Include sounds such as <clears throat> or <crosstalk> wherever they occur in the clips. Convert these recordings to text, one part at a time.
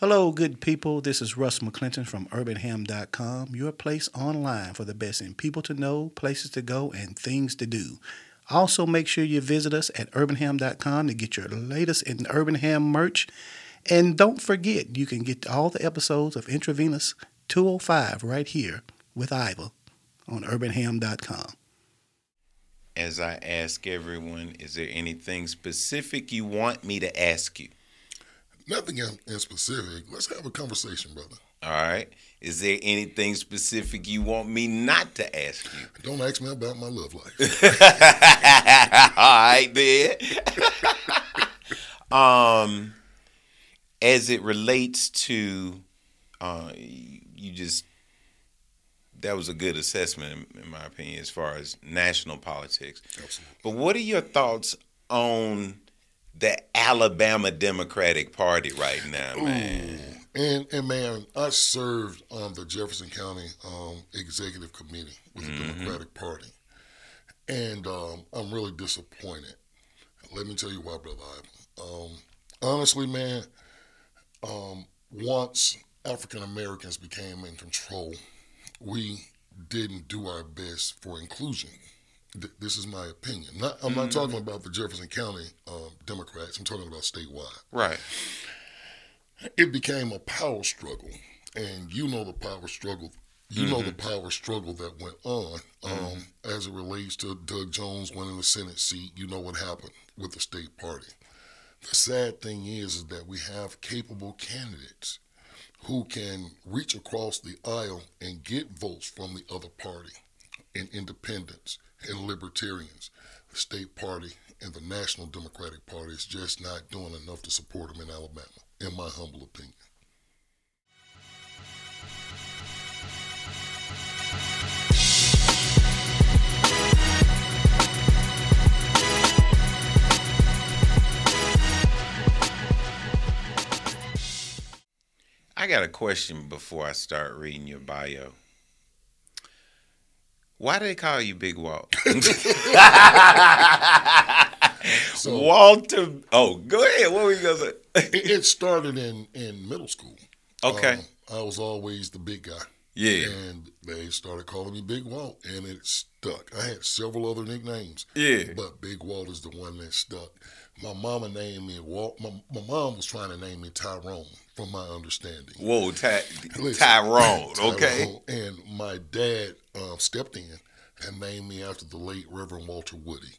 Hello, good people. This is Russ McClinton from UrbanHam.com, your place online for the best in people to know, places to go, and things to do. Also, make sure you visit us at UrbanHam.com to get your latest in Urban Ham merch. And don't forget, you can get all the episodes of Intravenous 205 right here with Ivor on UrbanHam.com. As I ask everyone, is there anything specific you want me to ask you? Nothing in, in specific. Let's have a conversation, brother. All right. Is there anything specific you want me not to ask you? Don't ask me about my love life. <laughs> All right, then. <laughs> um, as it relates to, uh, you just that was a good assessment, in, in my opinion, as far as national politics. Absolutely. But what are your thoughts on the Alabama Democratic Party right now, man? And and man, I served on the Jefferson County um, Executive Committee with the Mm-hmm. Democratic Party, and um, I'm really disappointed. Let me tell you why, brother. Um, honestly, man, um, once African Americans became in control, we didn't do our best for inclusion. Th- this is my opinion. Not, I'm not talking about the Jefferson County um, Democrats. I'm talking about statewide Right. it became a power struggle, and you know the power struggle. You know the power struggle that went on um, as it relates to Doug Jones winning the Senate seat. You know what happened with the state party. The sad thing is, is that we have capable candidates who can reach across the aisle and get votes from the other party, and independents and libertarians. The state party and the National Democratic Party is just not doing enough to support them in Alabama, in my humble opinion. I got a question before I start reading your bio. Why do they call you Big Walt? <laughs> So Walter. Oh, go ahead. What were you gonna say? it, it started in, in middle school. Okay. Um, I was always the big guy. Yeah. And they started calling me Big Walt, and it stuck. I had several other nicknames. Yeah. But Big Walt is the one that stuck. My mama named me Walt. My, my mom was trying to name me Tyrone, from my understanding. Whoa, Ty- <laughs> Listen, Tyrone. <laughs> Okay. And my dad um, stepped in and named me after the late Reverend Walter Woody.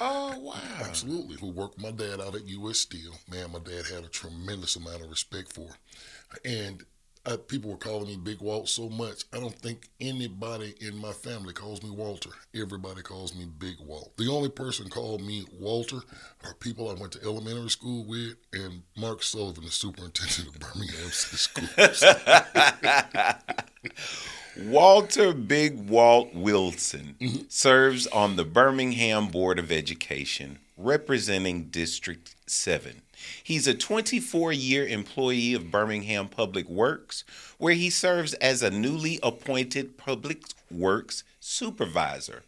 Oh wow. Absolutely. Who worked my dad out at U.S. Steel. Man, my dad had a tremendous amount of respect for. And uh, people were calling me Big Walt so much. I don't think anybody in my family calls me Walter. Everybody calls me Big Walt. The only person called me Walter are people I went to elementary school with, and Mark Sullivan, the superintendent of Birmingham <laughs> City Schools. Walter Big Walt Wilson serves on the Birmingham Board of Education, representing District 7. He's a 24 year employee of Birmingham Public Works, where he serves as a newly appointed Public Works supervisor.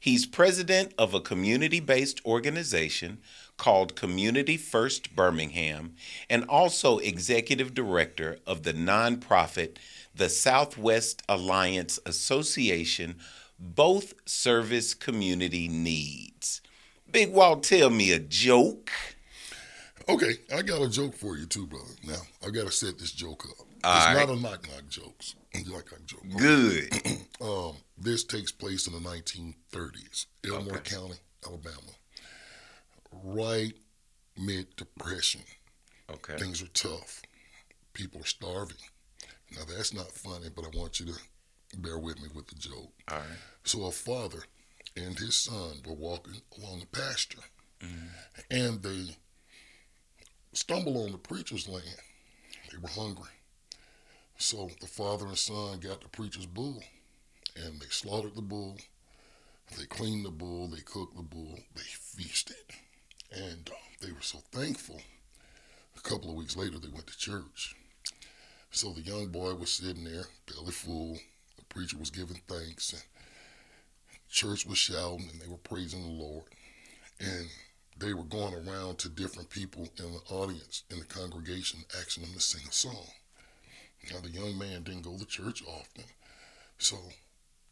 He's president of a community based organization called Community First Birmingham and also executive director of the nonprofit the Southwest Alliance Association, both service community needs. Big Walt, tell me a joke. Okay, I got a joke for you too, brother. Now, I got to set this joke up. All it's right. not a knock knock jokes. You like joke. Good. <clears throat> Um, this takes place in the 1930s, Elmore Okay. County, Alabama. Right mid depression. Okay. Things are tough. People are starving. Now that's not funny, but I want you to bear with me with the joke. All right. So a father and his son were walking along the pasture, and they stumbled on the preacher's land. They were hungry, so the father and son got the preacher's bull, and they slaughtered the bull. They cleaned the bull. They cooked the bull. They feasted, and uh, they were so thankful. A couple of weeks later, they went to church. So the young boy was sitting there, belly full. The preacher was giving thanks, and church was shouting, and they were praising the Lord. And they were going around to different people in the audience in the congregation asking them to sing a song. Now the young man didn't go to church often, so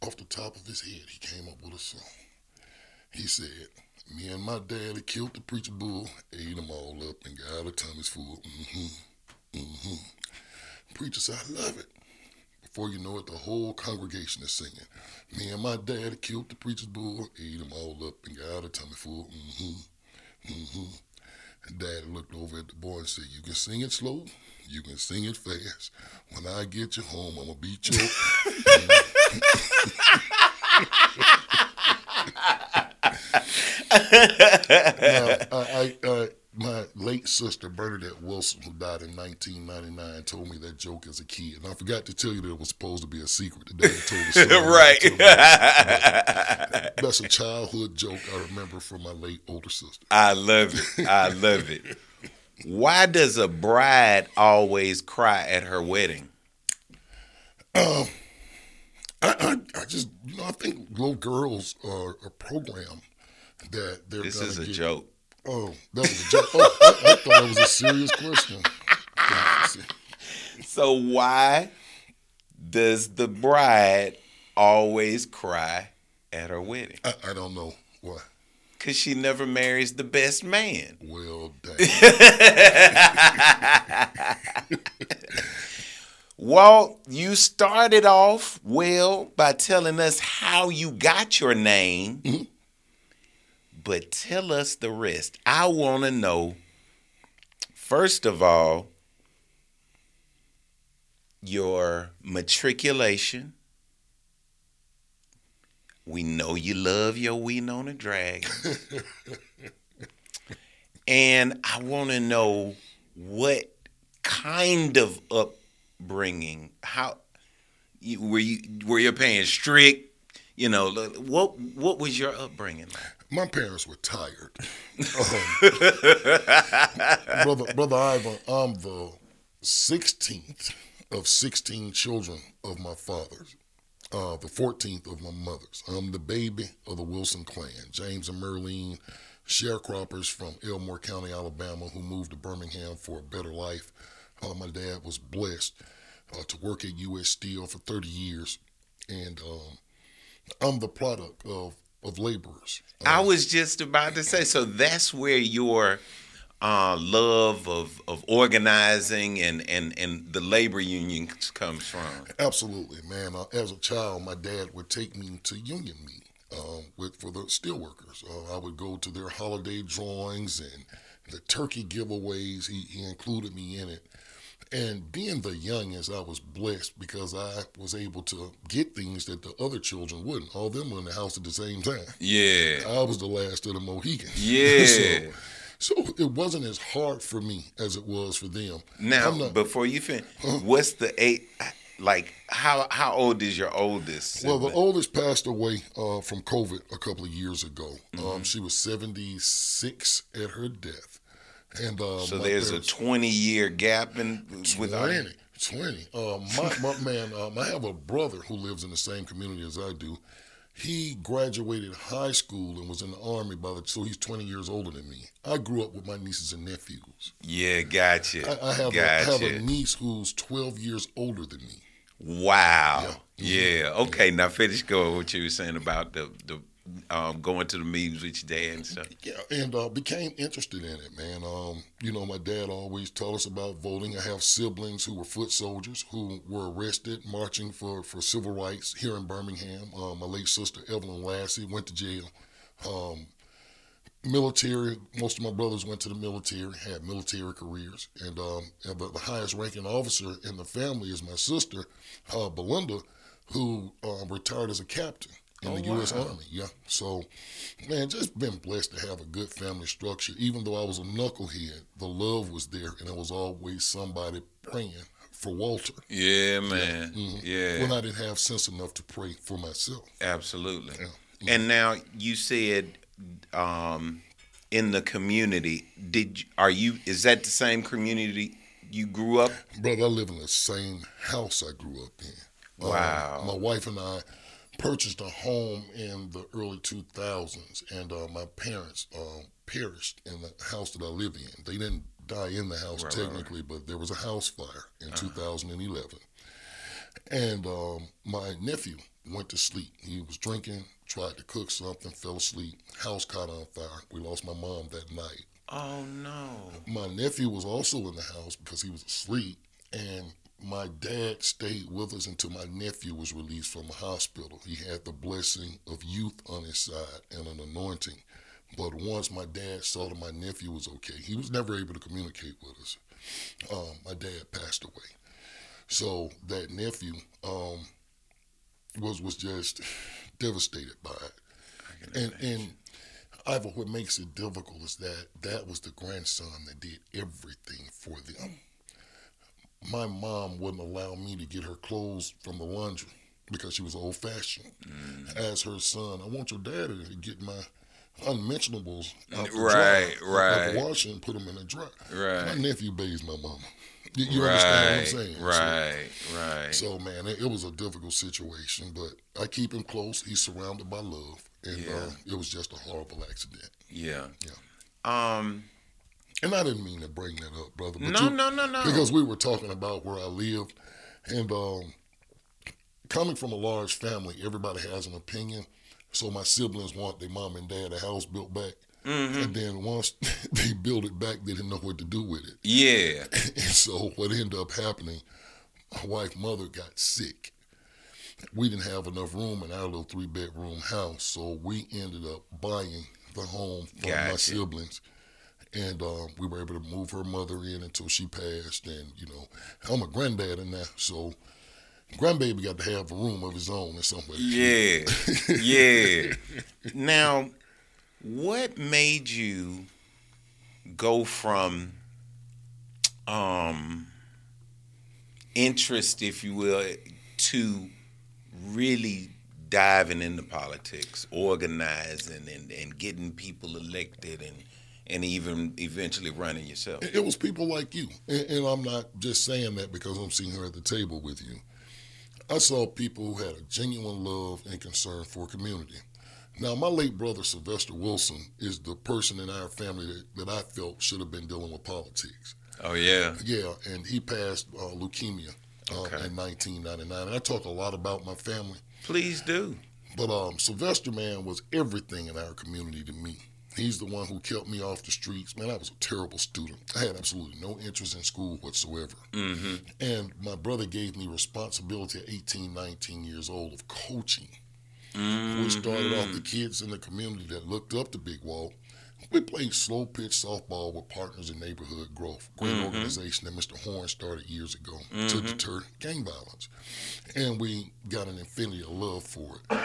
off the top of his head he came up with a song. He said, "Me and my daddy killed the preacher bull, ate him all up, and got our tummies full." Mm-hmm. Mm-hmm. Preacher said, "I love it." Before you know it, the whole congregation is singing. Me and my daddy killed the preacher's bull, ate him all up, and got our tummy full. Mm-hmm. Mm-hmm. And daddy looked over at the boy and said, You can sing it slow, you can sing it fast. When I get you home, I'm going to beat you <laughs> now, I, I, I my late sister Bernadette Wilson, who died in 1999, told me that joke as a kid, and I forgot to tell you that it was supposed to be a secret. The daddy told the <laughs> story. right. <laughs> That's a childhood joke I remember from my late older sister. I love it. I love it. Why does a bride always cry at her wedding? Um, I, I, I just, you know, I think little girls are a program that they're. This is a get, joke. Oh, that was a joke. Oh, I, I thought that was a serious question. <laughs> So why does the bride always cry at her wedding? I, I don't know why. Cause she never marries the best man. Well, damn. <laughs> Walt, you started off well by telling us how you got your name, Mm-hmm. But tell us the rest. I want to know, first of all, your matriculation. We know you love your Wenonah Dragon. <laughs> and I want to know what kind of upbringing, how were you were your parents strict? You know, what what was your upbringing like? My parents were tired. Um, <laughs> brother, brother Ivan, I'm the 16th of 16 children of my father's. Uh, the 14th of my mother's. I'm the baby of the Wilson clan. James and Merlene, sharecroppers from Elmore County, Alabama, who moved to Birmingham for a better life. Uh, my dad was blessed uh, to work at U.S. Steel for 30 years, and um, I'm the product of of laborers. I was just about to say, so that's where your uh, love of, of organizing and, and, and the labor union comes from. Absolutely, man. Uh, as a child, my dad would take me to union meeting um, with for the steelworkers. Uh, I would go to their holiday drawings and the turkey giveaways. He, he included me in it. And being the youngest, I was blessed because I was able to get things that the other children wouldn't. All them were in the house at the same time. Yeah. I was the last of the Mohicans. Yeah. <laughs> so, so it wasn't as hard for me as it was for them. Now, not- before you finish, what's the eight? Like, how how old is your oldest? Well, the oldest passed away uh, from COVID a couple of years ago. Mm-hmm. Um, she was 76 at her death. And uh, so there's a 20 year gap in with 20. 20. Uh, my, my <laughs> man, um, I have a brother who lives in the same community as I do. He graduated high school and was in the army by the so he's 20 years older than me. I grew up with my nieces and nephews. Yeah, gotcha. I, I have, a, I have a niece who's 12 years older than me. Wow. Yeah. Yeah. Okay. Now finish going what you were saying about the the um, going to the meetings with your dad and stuff. Yeah, and uh, became interested in it, man. Um, you know, my dad always told us about voting. I have siblings who were foot soldiers who were arrested marching for, for civil rights here in Birmingham. Uh, my late sister Evelyn Lassie went to jail. Um, military, most of my brothers went to the military, had military careers, and, um, the, the highest ranking officer in the family is my sister, uh, Belinda, who uh, retired as a captain in the U.S. Army. Yeah, so man, just been blessed to have a good family structure. Even though I was a knucklehead, the love was there, and it was always somebody praying for Walter. Yeah, man. Mhm. Yeah. When I didn't have sense enough to pray for myself. Absolutely. Yeah. And now you said um, in the community, did are you is that the same community you grew up? Brother, I live in the same house I grew up in. Uh, Wow. my wife and I purchased a home in the early 2000s, and uh, my parents um, perished in the house that I live in. They didn't die in the house Right, right, technically, but there was a house fire in 2011. And um, my nephew went to sleep. He was drinking, tried to cook something, fell asleep. House caught on fire. We lost my mom that night. Oh no. My nephew was also in the house because he was asleep, and my dad stayed with us until my nephew was released from the hospital. He had the blessing of youth on his side and an anointing. But once my dad saw that my nephew was okay, he was never able to communicate with us. Um, my dad passed away. So that nephew um, was was just devastated by it. And and Ivor, what makes it difficult is that that was the grandson that did everything for them. My mom wouldn't allow me to get her clothes from the laundry because she was old fashioned. As her son, I want your daddy to get my unmentionables out the Right, dryer, out the right. washer and put them in the dryer. Right. My nephew bathes my mama. You, you understand what I'm saying? So- Right, right. so man, it, it was a difficult situation, but I keep him close. He's surrounded by love, and Yeah. uh, it was just a horrible accident. yeah. Yeah. Um. And I didn't mean to bring that up, brother. But No, you- no, no, no. Because we were talking about where I lived, and um, coming from a large family, everybody has an opinion. So my siblings want their mom and dad a house built back, Mm-hmm. and then once <laughs> they built it back, they didn't know what to do with it. Yeah. <laughs> And so what ended up happening, my wife mother got sick. We didn't have enough room in our little three bedroom house, so we ended up buying the home for my siblings. And um, we were able to move her mother in until she passed. And, you know, I'm a granddad in there, so grandbaby got to have a room of his own or something. Yeah. <laughs> Yeah. now, what made you go from um interest, if you will, to really diving into politics, organizing and, and getting people elected and and even eventually running yourself? It was people like you. And, and I'm not just saying that because I'm sitting here at the table with you. I saw people who had a genuine love and concern for community. Now, my late brother, Sylvester Wilson, is the person in our family that, that I felt should have been dealing with politics. Oh yeah. Yeah, and he passed uh, leukemia uh, Okay. in 1999. And I talk a lot about my family. Please do. But um, Sylvester, man, was everything in our community to me. He's the one who kept me off the streets. Man, I was a terrible student. I had absolutely no interest in school whatsoever. Mm-hmm. And my brother gave me responsibility at 18, 19 years old of coaching. Mm-hmm. We started off the kids in the community that looked up to Big Walt. We played slow pitch softball with partners in neighborhood growth. Great Mm-hmm. organization that Mr. Horn started years ago to deter gang violence. And we got an infinity of love for it.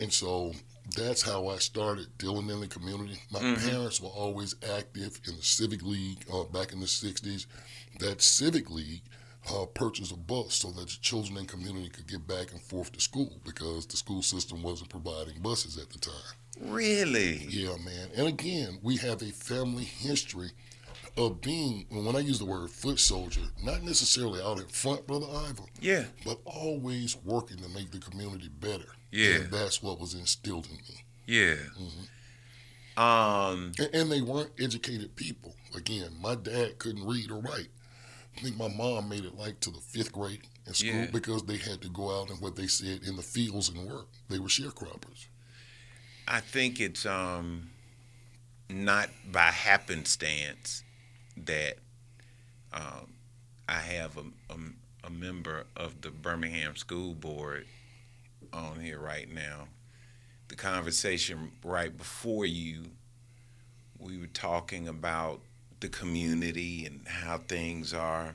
And so that's how I started dealing in the community. My parents were always active in the civic league uh, back in the 60s. That civic league uh, purchased a bus so that the children in the community could get back and forth to school because the school system wasn't providing buses at the time. Really? Yeah, man. And again, we have a family history of being, when I use the word foot soldier, not necessarily out in front, Brother Ivor, Yeah. but always working to make the community better. Yeah. And that's what was instilled in me. Yeah. Mm-hmm. Um. And, and they weren't educated people. Again, my dad couldn't read or write. I think my mom made it like to the fifth grade in school Yeah. because they had to go out and what they said in the fields and work. They were sharecroppers. I think it's um not by happenstance that um, I have a, a, a member of the Birmingham School Board on here right now. The conversation right before you, we were talking about the community and how things are.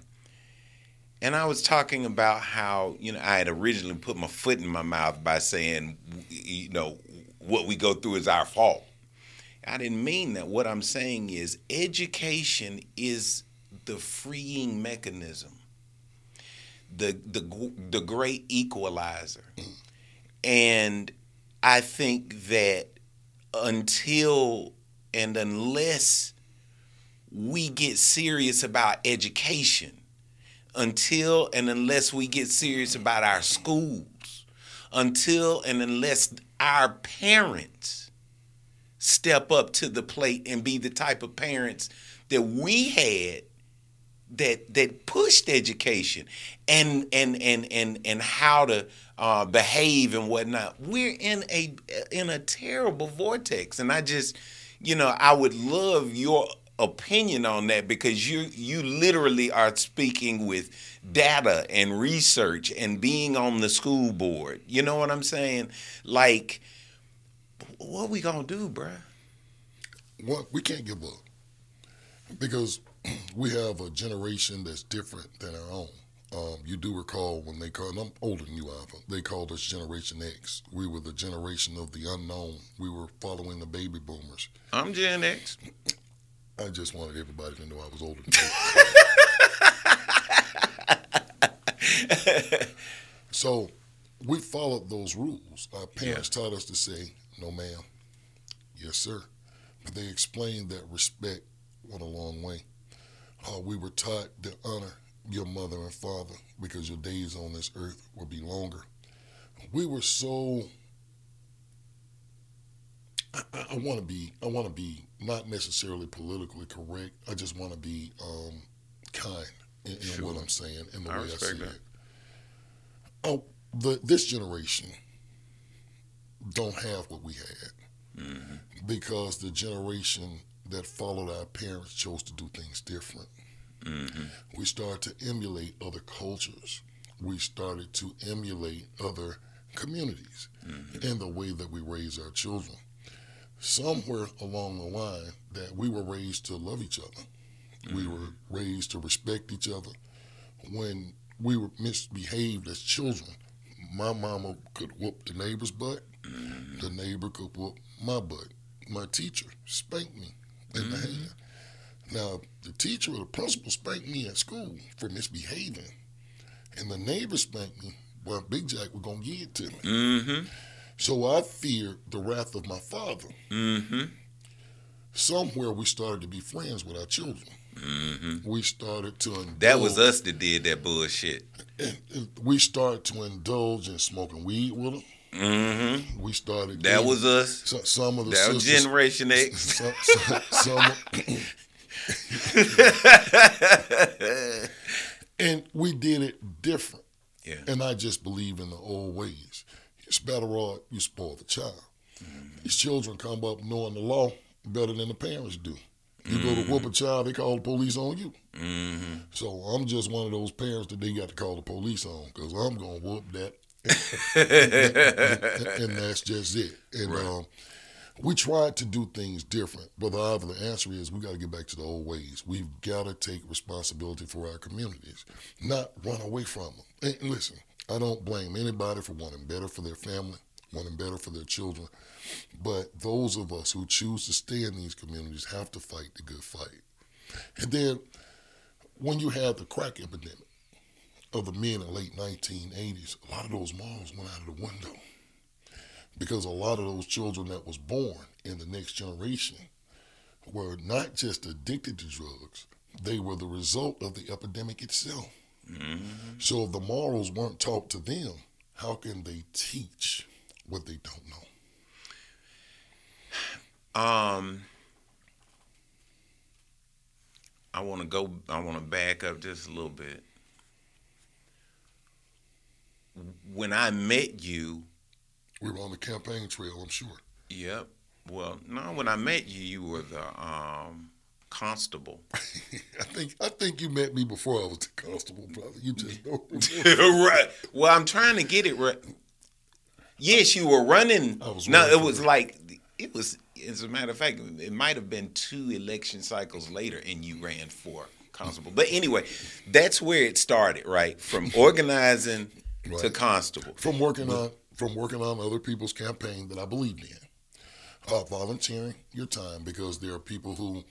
And I was talking about how, you know, I had originally put my foot in my mouth by saying, you know, what we go through is our fault. I didn't mean that. What I'm saying is education is the freeing mechanism, the the the great equalizer. And I think that until and unless we get serious about education, until and unless we get serious about our schools, until and unless our parents step up to the plate and be the type of parents that we had that that pushed education and and and and and how to uh, behave and whatnot. We're in a in a terrible vortex, and I just, you know, I would love your opinion on that because you you literally are speaking with data and research and being on the school board. You know what I'm saying? Like, what we gonna do, bruh? Well, we can't give up because <clears throat> we have a generation that's different than our own. Um, you do recall when they called, I'm older than you, Alpha, they called us Generation X. We were the generation of the unknown. We were following the baby boomers. I'm Gen X. I just wanted everybody to know I was older than you. <laughs> so we followed those rules. Our parents yeah. taught us to say, no, ma'am, yes, sir. But they explained that respect went a long way. Uh, we were taught to honor your mother and father because your days on this earth will be longer. We were so. I, I want to be. I want to be not necessarily politically correct. I just want to be um, kind in, in sure. what I'm saying and the I way I see that. it. Oh, the this generation don't have what we had mm-hmm. because the generation that followed our parents chose to do things different. Mm-hmm. We started to emulate other cultures. We started to emulate other communities mm-hmm. in the way that we raise our children. Somewhere along the line, that we were raised to love each other. Mm-hmm. We were raised to respect each other. When we were misbehaved as children, my mama could whoop the neighbor's butt. Mm-hmm. The neighbor could whoop my butt. My teacher spanked me in the hand. Now, the teacher or the principal spanked me at school for misbehaving, and the neighbor spanked me. Well, Big Jack was gonna give it to me. Mm-hmm. So I feared the wrath of my father. Mm-hmm. Somewhere we started to be friends with our children. Mm-hmm. We started to indulge. That was us that did that bullshit. And, and we started to indulge in smoking weed with them. Mm-hmm. We started. That was us. Some, some of the that sisters, was Generation X. <laughs> Some, some, <laughs> some, <laughs> and we did it different. Yeah. And I just believe in the old ways. It's better rod, you spoil the child. Mm-hmm. These children come up knowing the law better than the parents do. You mm-hmm. go to whoop a child, they call the police on you. Mm-hmm. So I'm just one of those parents that they got to call the police on because I'm going to whoop that. and, <laughs> and, and, that's just it. And right. um, we tried to do things different, but the, answer is we got to get back to the old ways. We've got to take responsibility for our communities, not run away from them. And listen, I don't blame anybody for wanting better for their family, wanting better for their children, but those of us who choose to stay in these communities have to fight the good fight. And then when you had the crack epidemic of the mid and late 1980s, a lot of those malls went out of the window because a lot of those children that was born in the next generation were not just addicted to drugs they were the result of the epidemic itself. Mm-hmm. so if the morals weren't taught to them how can they teach what they don't know? Um i want to go i want to back up just a little bit. When i met you we were on the campaign trail, I'm sure. Yep. Well, no, when I met you, you were the um, constable. <laughs> I think I think you met me before I was the constable, brother. You just <laughs> don't right. Well, I'm trying to get it right. Yes, you were running. I was no, it was like it was. As a matter of fact, it might have been two election cycles later, and you ran for constable. But anyway, that's where it started, right? From <laughs> organizing right. to constable. From working on from working on other people's campaign that I believed in. Uh, volunteering your time because there are people who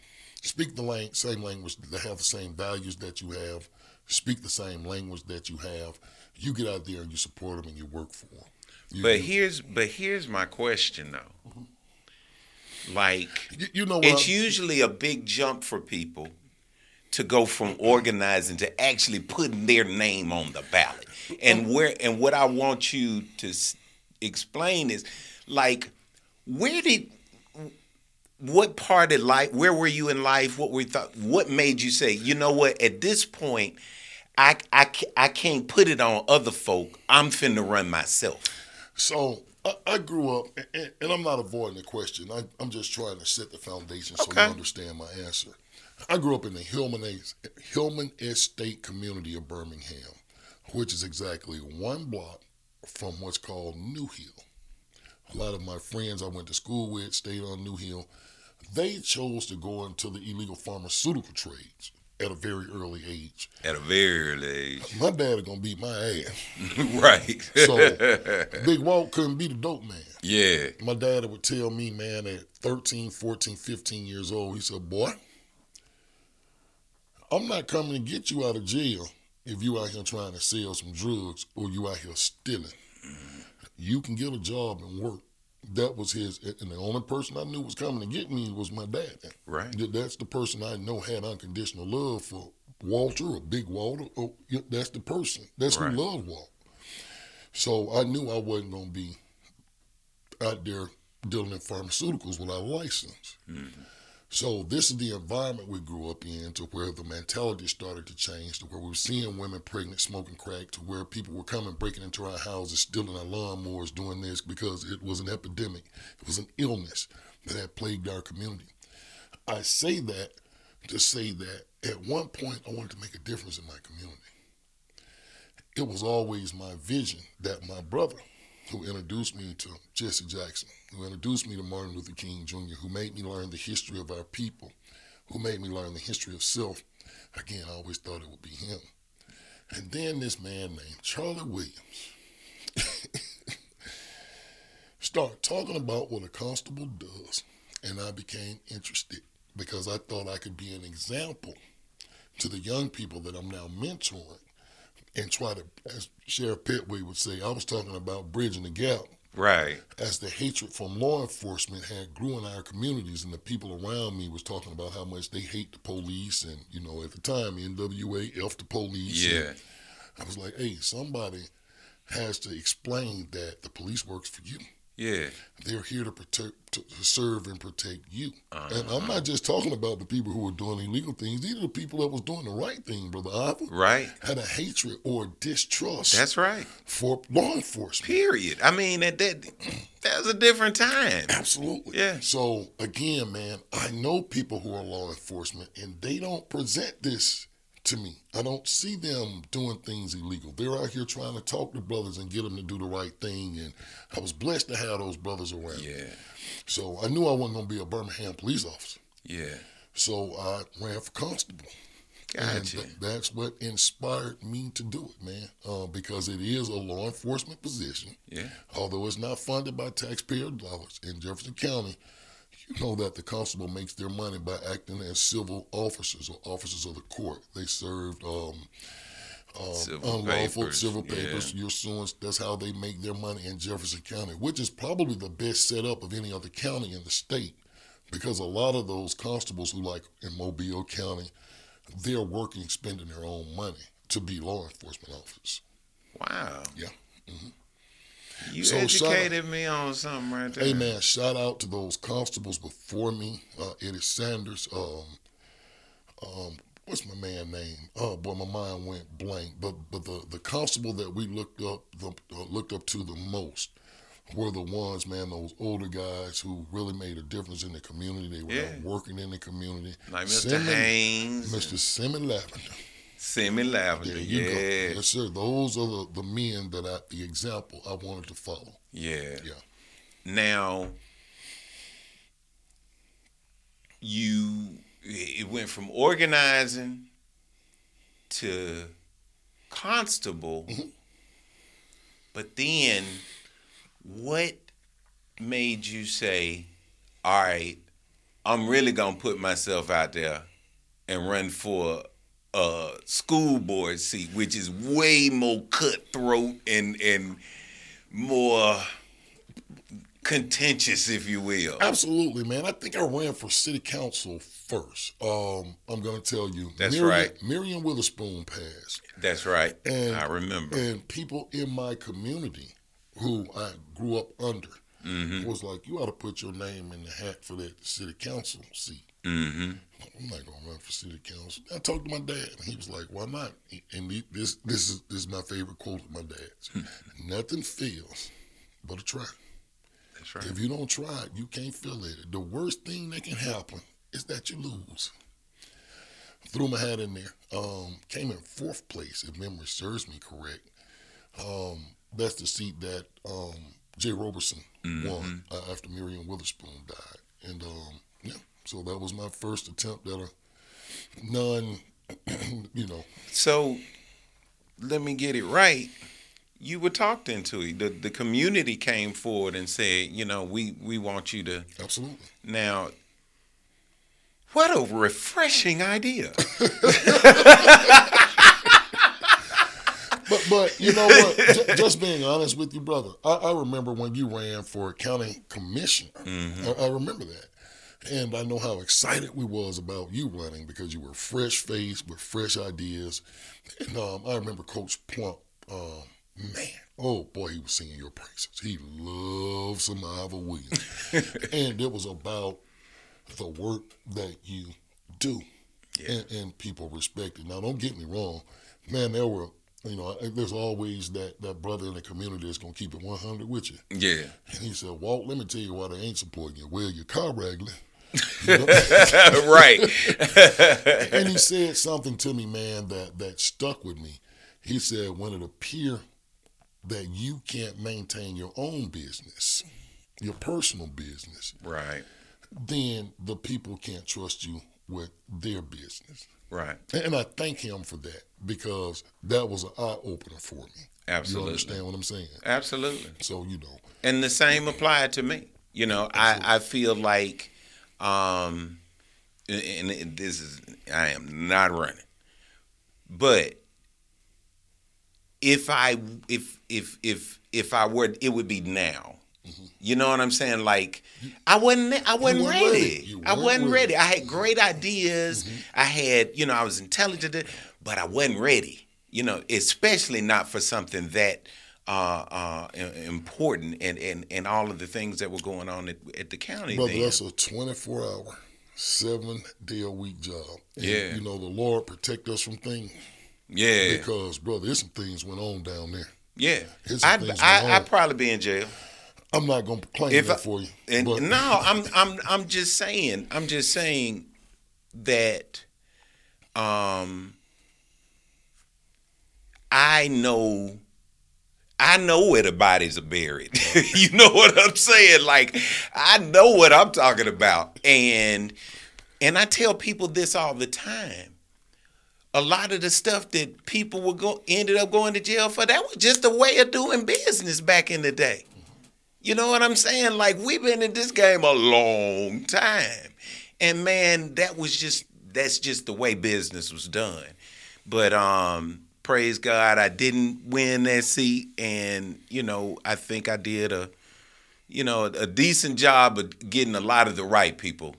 speak the lang- same language, that have the same values that you have, speak the same language that you have. You get out there and you support them and you work for them. You, but here's but here's my question though. Mm-hmm. Like you, you know, it's I, usually a big jump for people to go from organizing to actually putting their name on the ballot. And where and what I want you to explain is like where did what part of life? Where were you in life? What we thought? What made you say, you know what? At this point, I I I can't put it on other folk. I'm finna run myself. So I, I grew up, and, and I'm not avoiding the question. I, I'm just trying to set the foundation so Okay. you understand my answer. I grew up in the Hillman, Hillman Estate community of Birmingham, which is exactly one block from what's called New Hill. A lot of my friends I went to school with stayed on New Hill. They chose to go into the illegal pharmaceutical trades at a very early age. At a very early age, My dad is gonna beat my ass. <laughs> right? So <laughs> Big Walt couldn't be the dope man. yeah, My dad would tell me, man, at 13, 14, 15 years old, he said, Boy, I'm not coming to get you out of jail if you out here trying to sell some drugs or you out here stealing. You can get a job and work. That was his, and the only person I knew was coming to get me was my dad. Right. That's the person I know had unconditional love for Walter or Big Walter. Oh, or, that's the person. That's Right. who loved Walt. So I knew I wasn't going to be out there dealing in pharmaceuticals without a license. Mm-hmm. So this is the environment we grew up in to where the mentality started to change to where we were seeing women pregnant smoking crack to where people were coming breaking into our houses stealing our lawnmowers doing this because it was an epidemic. It was an illness that had plagued our community. I say that to say that at one point i wanted to make a difference in my community. It was always my vision that my brother who introduced me to Jesse Jackson, who introduced me to Martin Luther King Jr., who made me learn the history of our people, who made me learn the history of self. Again, I always thought it would be him. And then this man named Charlie Williams <laughs> started talking about what a constable does, and I became interested because I thought I could be an example to the young people that I'm now mentoring and try to, as Sheriff Pettway would say, I was talking about bridging the gap right. as the hatred from law enforcement had grew in our communities and the people around me was talking about how much they hate the police and, you know, at the time, NWA, F the police. Yeah, I was like, hey, somebody has to explain that the police works for you. Yeah, They're here to protect, to, to serve and protect you. And Uh-huh. I'm not just talking about the people who are doing illegal things. These are the people that was doing the right thing, brother Ivor. right. Had a hatred or distrust That's right. for law enforcement. Period. I mean, at that that was a different time. Absolutely. Yeah. So again, man, I know people who are law enforcement and they don't present this to me. I don't see them doing things illegal. They're out here trying to talk to brothers and get them to do the right thing. And I was blessed to have those brothers around. Yeah, So I knew I wasn't going to be a Birmingham police officer. yeah. So I ran for constable. And Gotcha. th- that's what inspired me to do it, man. Uh, because it is a law enforcement position. Yeah, Although it's not funded by taxpayer dollars in Jefferson County, know that the constable makes their money by acting as civil officers or officers of the court. They served um, uh, Civil unlawful papers, civil yeah. papers. You're suing. That's how they make their money in Jefferson County, which is probably the best setup of any other county in the state, because a lot of those constables who like in Mobile County, they're working spending their own money to be law enforcement officers. wow. Yeah. You So, educated me on something right there. Hey man, shout out to those constables before me, uh, Eddie Sanders. Um, um, what's my man name? Oh boy, my mind went blank. But but the, the constable that we looked up the, uh, looked up to the most were the ones, man, those older guys who really made a difference in the community. They were Yeah. out working in the community. Like Mr. Simmons- Haynes, Mr. Simmon Lavender. Semi Lavender. There you go. Yeah, Yes, sir. Those are the, the men that I, the example I wanted to follow. yeah. Yeah. Now, you it went from organizing to constable, Mm-hmm. but then what made you say, "All right, I'm really gonna put myself out there and run for a school board seat, which is way more cutthroat and and more contentious, if you will. Absolutely, man. I think I ran for city council first. Um, I'm going to tell you. That's Miriam, right. Miriam Witherspoon passed. That's right. And- I remember. And people in my community who I grew up under, Mm-hmm. was like, you ought to put your name in the hat for that city council seat. Mm-hmm. I'm not gonna run for city council. I talked to my dad, and he was like, "Why not?" And he, this this is this is my favorite quote of my dad's: "Nothing fails but a try. That's right. If you don't try it, you can't feel it. The worst thing that can happen is that you lose." Threw my hat in there. Um, came in fourth place, if memory serves me correct. Um, that's the seat that um, Jay Roberson won uh, after Miriam Witherspoon died, and um, yeah, so that was my first attempt at a non, <clears throat> you know, So let me get it right. You were talked into it. The the community came forward and said, you know, we we want you to absolutely. now. What a refreshing idea. <laughs> <laughs> But but you know what? <laughs> J- just being honest with you, brother, I, I remember when you ran for county commissioner. I, I remember that, and I know how excited we was about you running because you were fresh faced with fresh ideas. And um, I remember Coach Plump. Um, man, oh boy, he was singing your praises. He loved some Ivor Williams, <laughs> and it was about the work that you do, and, and people respect it. Now, don't get me wrong, man. There were, you know, there's always that that brother in the community that's gonna keep it 100 with you. yeah. And he said, Walt, let me tell you why they ain't supporting you. Well, your car regular. <laughs> right. <laughs> and he said something to me, man, that that stuck with me. He said, when it appear that you can't maintain your own business, your personal business, right. then the people can't trust you with their business. Right. And I thank him for that because that was an eye opener for me. Absolutely. You understand what I'm saying? Absolutely. So, you know, And the same applied to me. You know, I, I feel like, um, and this is, I am not running, but if I, if, if, if, if I were, it would be now. Mm-hmm. You know what I'm saying? Like, I wasn't, I wasn't ready. ready. I wasn't ready. ready. I had great mm-hmm. ideas. Mm-hmm. I had, you know, I was intelligent, but I wasn't ready. You know, especially not for something that uh, uh, important and, and, and all of the things that were going on at, at the county. brother, then. that's a 24 hour, seven day a week job. And, Yeah. You know, the Lord protect us from things yeah, because, brother, there's some things went on down there. yeah. I'd, I, I'd probably be in jail. I'm not going to claim If that I- for you. And but no, I'm I'm I'm just saying. I'm just saying that um I know I know where the bodies are buried. <laughs> you know what I'm saying? Like I know what I'm talking about. And and I tell people this all the time. A lot of the stuff that people were go ended up going to jail for, that was just a way of doing business back in the day. You know what I'm saying? Like we've been in this game a long time. And man, that was just that's just the way business was done. But um praise God I didn't win that seat and you know, I think I did a you know, a decent job of getting a lot of the right people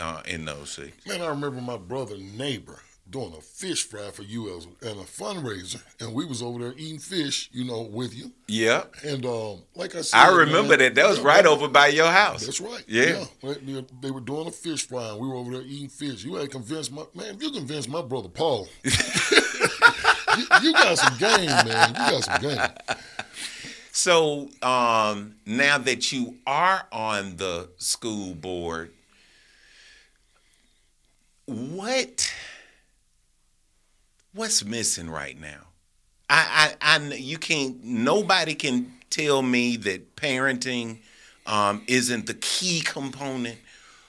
uh, in those seats. Man, I remember my brother neighbor doing a fish fry for you as and a fundraiser, and we was over there eating fish, you know, with you. Yeah. And um, like I said, I remember man, that. That was yeah, right over by your house. That's right. Yeah. They, they were doing a fish fry, and we were over there eating fish. You had convinced my man. If you convinced my brother Paul, <laughs> <laughs> you, got some game, man. You got some game. So um, now that you are on the school board, what what's missing right now? I, I, I you can't. Nobody can tell me that parenting um, isn't the key component,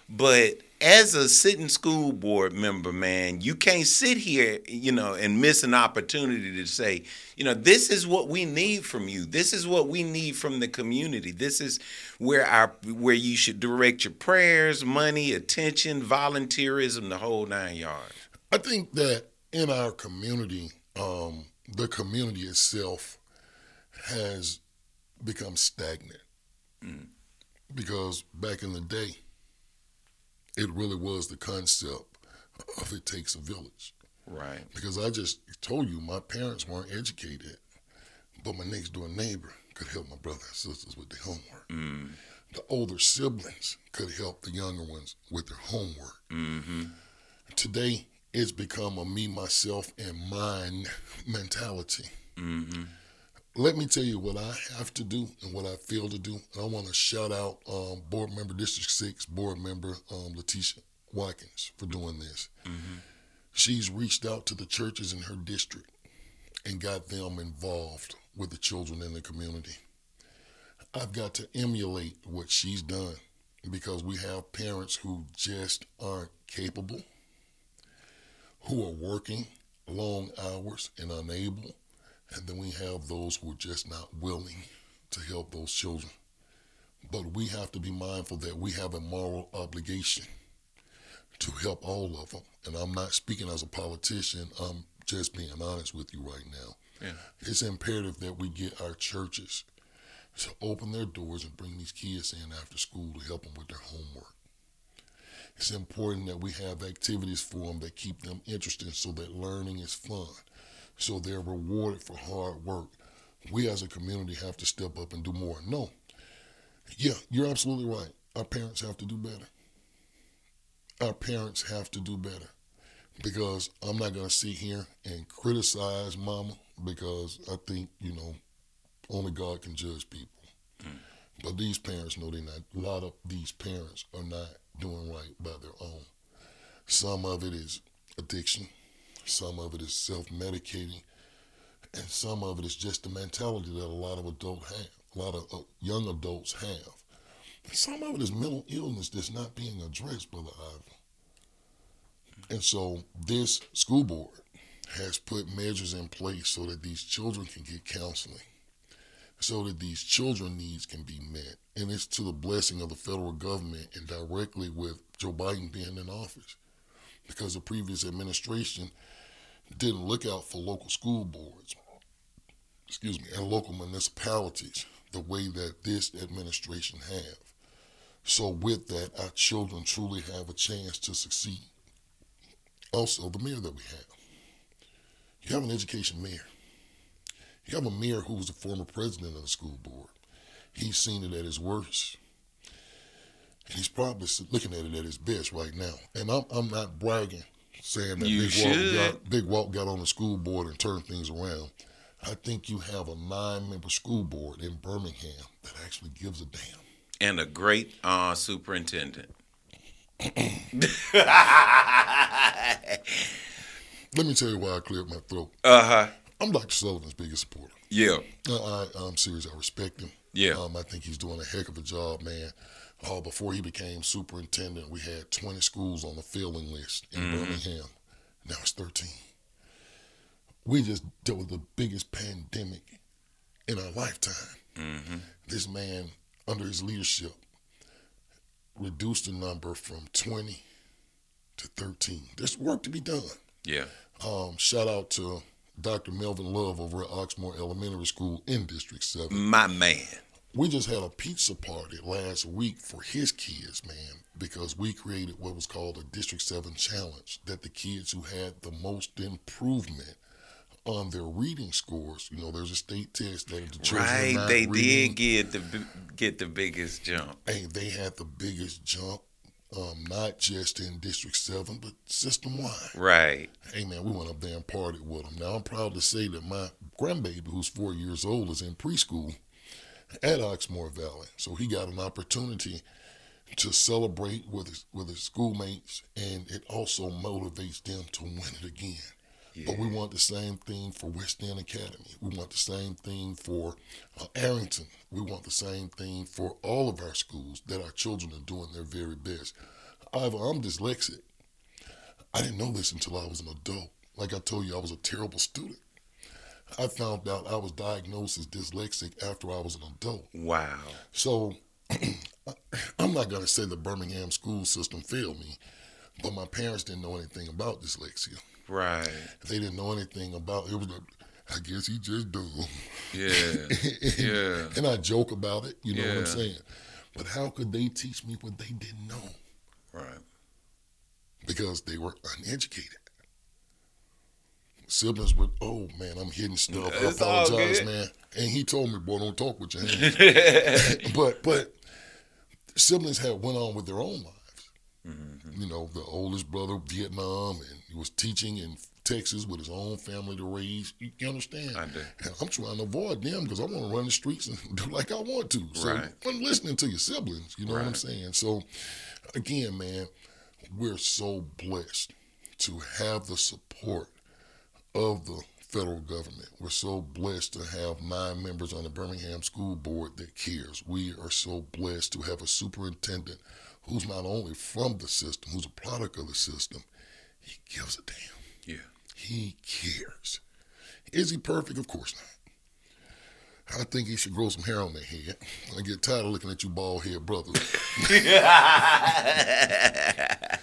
but as a sitting school board member, man, you can't sit here, you know, and miss an opportunity to say, you know, this is what we need from you. This is what we need from the community. This is where our where you should direct your prayers, money, attention, volunteerism, the whole nine yards. I think that in our community, um, the community itself has become stagnant. Because back in the day, it really was the concept of it takes a village. Right. Because I just told you, my parents weren't educated. but my next door neighbor could help my brother and sisters with their homework. The older siblings could help the younger ones with their homework. Mm-hmm. Today, it's become a me, myself, and mine mentality. Mm-hmm. Let me tell you what I have to do and what I feel to do. And I want to shout out um, board member District 6, board member um, Letitia Watkins for doing this. She's reached out to the churches in her district and got them involved with the children in the community. I've got to emulate what she's done because we have parents who just aren't capable, who are working long hours and unable, and then we have those who are just not willing to help those children. But we have to be mindful that we have a moral obligation to help all of them. And I'm not speaking as a politician, I'm just being honest with you right now. Yeah. It's imperative that we get our churches to open their doors and bring these kids in after school to help them with their homework. It's important that we have activities for them that keep them interested so that learning is fun, so they're rewarded for hard work. We as a community have to step up and do more. No, yeah, you're absolutely right. Our parents have to do better. Our parents have to do better because I'm not going to sit here and criticize mama because I think, you know, only God can judge people. Mm. But these parents know they're not, a lot of these parents are not doing right by their own. Some of it is addiction, some of it is self medicating, and some of it is just the mentality that a lot of adults have, a lot of uh, young adults have. Some of it is mental illness that's not being addressed, Brother Ivor. And so this school board has put measures in place so that these children can get counseling, so that these children needs can be met. And it's to the blessing of the federal government and directly with Joe Biden being in office. Because the previous administration didn't look out for local school boards, excuse me, and local municipalities the way that this administration have. So with that, our children truly have a chance to succeed. Also, the mayor that we have. You have an education mayor. You have a mayor who was the former president of the school board. He's seen it at his worst. And he's probably looking at it at his best right now. And I'm, I'm not bragging, saying that Big Walt, got, Big Walt got on the school board and turned things around. I think you have a nine member school board in Birmingham that actually gives a damn. And a great uh, superintendent. <laughs> Let me tell you why I cleared my throat. Uh huh. I'm Dr. Sullivan's biggest supporter. Yeah. I, I, I'm serious. I respect him. Yeah. Um, I think he's doing a heck of a job, man. Uh, before he became superintendent, we had 20 schools on the failing list in Birmingham. Now it's 13. We just dealt with the biggest pandemic in our lifetime. Mm-hmm. This man, under his leadership, reduced the number from 20 to 13. There's work to be done. Yeah. Um, shout out to Dr. Melvin Love over at Oxmoor Elementary School in District 7. My man. We just had a pizza party last week for his kids, man, because we created what was called a District 7 challenge that the kids who had the most improvement on their reading scores, you know, there's a state test that the children Right. They reading, did get the get the biggest jump. hey, they had the biggest jump, um, not just in District 7, but system wide. Right. Hey man, we went up there and partied with them. Now I'm proud to say that my grandbaby, who's four years old, is in preschool at Oxmoor Valley. So he got an opportunity to celebrate with his with his schoolmates, and it also motivates them to win it again. But we want the same thing for West End Academy. We want the same thing for uh, Arrington. We want the same thing for all of our schools that our children are doing their very best. I'm dyslexic. I didn't know this until I was an adult. Like I told you, I was a terrible student. I found out I was diagnosed as dyslexic after I was an adult. Wow. So <clears throat> I'm not going to say the Birmingham school system failed me, but my parents didn't know anything about dyslexia. Right. They didn't know anything about it. Was like, I guess he just do. Yeah. <laughs> Yeah. and I joke about it. You know what I'm saying? But how could they teach me what they didn't know? Right. Because they were uneducated. Siblings would, oh man, I'm hitting stuff. I It's apologize, man. And he told me, boy, don't talk with your hands. <laughs> but but siblings had went on with their own lives. Mm-hmm. You know, the oldest brother Vietnam, and he was teaching in Texas with his own family to raise. You, you understand? I do. And I'm trying to avoid them because I want to run the streets and <laughs> do like I want to. So Right. I'm listening to your siblings. You know what I'm saying? So again, man, we're so blessed to have the support of the federal government. We're so blessed to have nine members on the Birmingham School Board that cares. We are so blessed to have a superintendent who's not only from the system, who's a product of the system, he gives a damn. Yeah. He cares. Is he perfect? Of course not. I think he should grow some hair on that head. I get tired of looking at you bald head brothers. <laughs>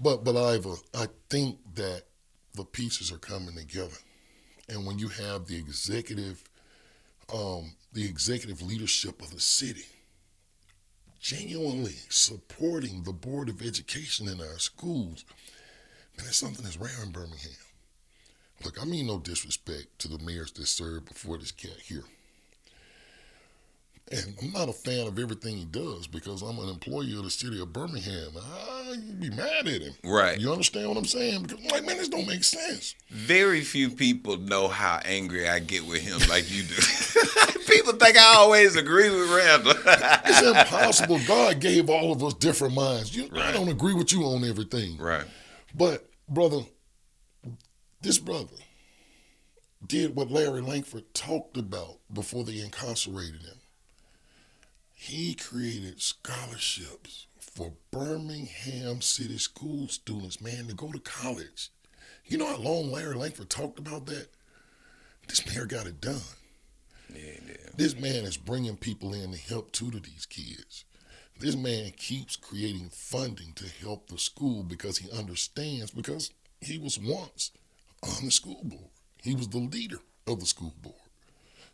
But but Ivor, I think that the pieces are coming together, and when you have the executive, um, the executive leadership of the city, genuinely supporting the board of education in our schools, man, that's something that's rare in Birmingham. Look, I mean no disrespect to the mayors that served before this cat here. And I'm not a fan of everything he does because I'm an employee of the city of Birmingham. Ah, I would be mad at him. Right. You understand what I'm saying? Because I'm like, man, this don't make sense. Very few people know how angry I get with him like you do. <laughs> <laughs> people think I always agree with Randall. <laughs> It's impossible. God gave all of us different minds. You, I don't agree with you on everything. right. But, brother, this brother did what Larry Langford talked about before they incarcerated him. He created scholarships for Birmingham City school students, man, to go to college. You know how long Larry Langford talked about that? This mayor got it done. Yeah, yeah. This man is bringing people in to help tutor these kids. This man keeps creating funding to help the school because he understands, because he was once on the school board. He was the leader of the school board.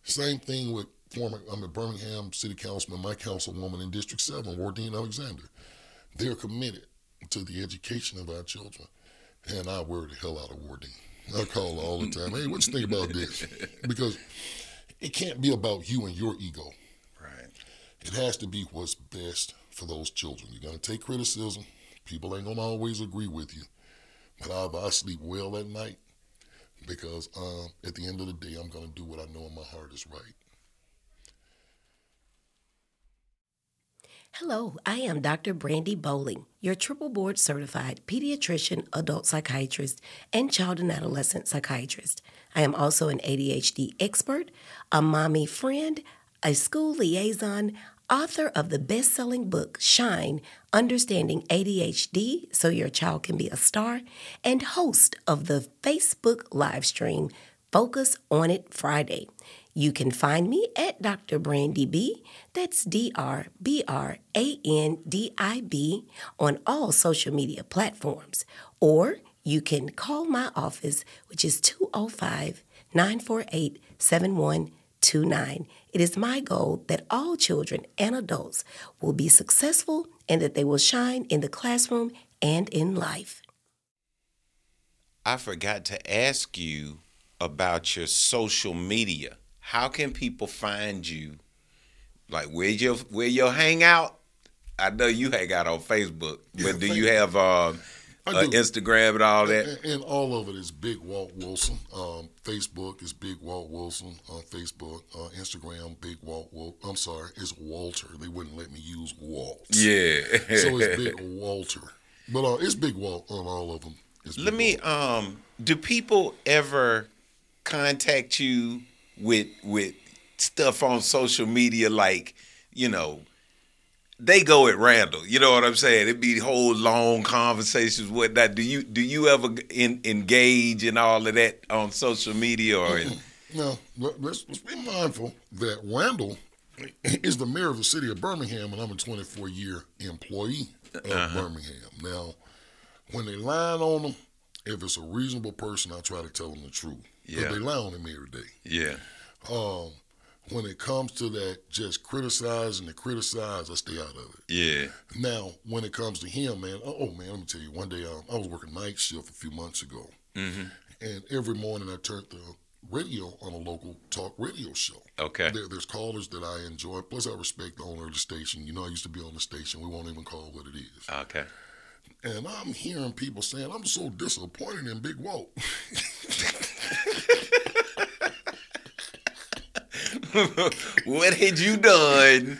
Same thing with former I'm a Birmingham City Councilman, my councilwoman in District 7, Wardine Alexander. They're committed to the education of our children. And I worry the hell out of Wardine. I call all the time. Hey, what you think about this? <laughs> Because it can't be about you and your ego. Right. It has to be what's best for those children. You're gonna take criticism. People ain't gonna always agree with you, but I, I sleep well at night because um, at the end of the day, I'm gonna do what I know in my heart is right. Hello, I am Dr. Brandy Bowling, your triple board certified pediatrician, adult psychiatrist, and child and adolescent psychiatrist. I am also an ADHD expert, a mommy friend, a school liaison, author of the best selling book Shine Understanding ADHD So Your Child Can Be a Star, and host of the Facebook live stream Focus on It Friday. You can find me at Dr. Brandy B. That's D R B R A N D I B on all social media platforms. Or you can call my office, which is 205 948 7129. It is my goal that all children and adults will be successful and that they will shine in the classroom and in life. I forgot to ask you about your social media. How can people find you? Like where your where your hangout? I know you hang out on Facebook, Yeah, but do you have uh, uh. Instagram and all that? And, and all of it is Big Walt Wilson. Um, Facebook is Big Walt Wilson on Facebook. Uh, Instagram, Big Walt. Wil- I'm sorry, it's Walter. They wouldn't let me use Walt. Yeah. So it's Big <laughs> Walter. But uh, it's Big Walt on all of them. It's Let Big me um do people ever contact you with with stuff on social media like, you know, they go at Randall. You know what I'm saying? It'd be whole long conversations, whatnot. Do you do you ever in, engage in all of that on social media or Now, let- let's, let's be mindful that Randall <clears throat> is the mayor of the city of Birmingham, and I'm a 24 year employee of Uh-huh. Birmingham. Now, when they line on them, if it's a reasonable person, I try to tell them the truth. Yeah. they lie on him every day. yeah? Um, when it comes to that, just criticizing to criticize, I stay out of it. Yeah. Now, when it comes to him, man, oh, oh, man, let me tell you. One day, um, I was working night shift a few months ago, Mhm. and every morning I turned the radio on a local talk radio show. Okay. There, there's callers that I enjoy. Plus, I respect the owner of the station. You know, I used to be on the station. We won't even call what it is. Okay. And I'm hearing people saying, I'm so disappointed in Big Walt. <laughs> <laughs> what had you done?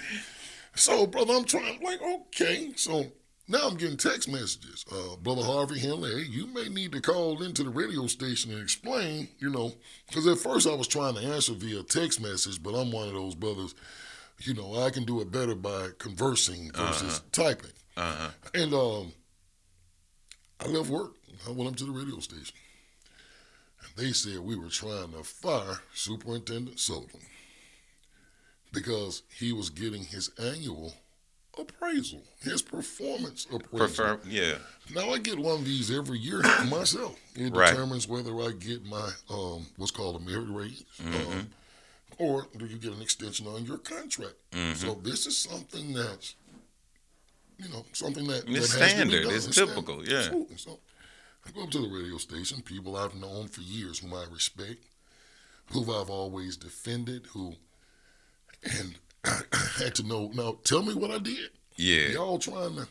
so, brother, I'm trying, like, okay. So now I'm getting text messages. Uh, brother Harvey Henley, hey, you may need to call into the radio station and explain, you know, because at first I was trying to answer via text message, but I'm one of those brothers, you know, I can do it better by conversing versus typing. Uh-huh. And um, I left work. I went up to the radio station. And they said we were trying to fire Superintendent Sullivan because he was getting his annual appraisal, his performance appraisal. Prefer yeah. Now I get one of these every year <coughs> myself. It Right. determines whether I get my um, what's called a merit raise, Mm-hmm. um, or do you get an extension on your contract. Mm-hmm. So this is something that's you know something that It's that has to be standard. It's standard. typical, yeah. Absolutely. So I go up to the radio station, people I've known for years, whom I respect, who I've always defended, who and I <coughs> had to know now. Tell me what I did. Yeah. Y'all trying to.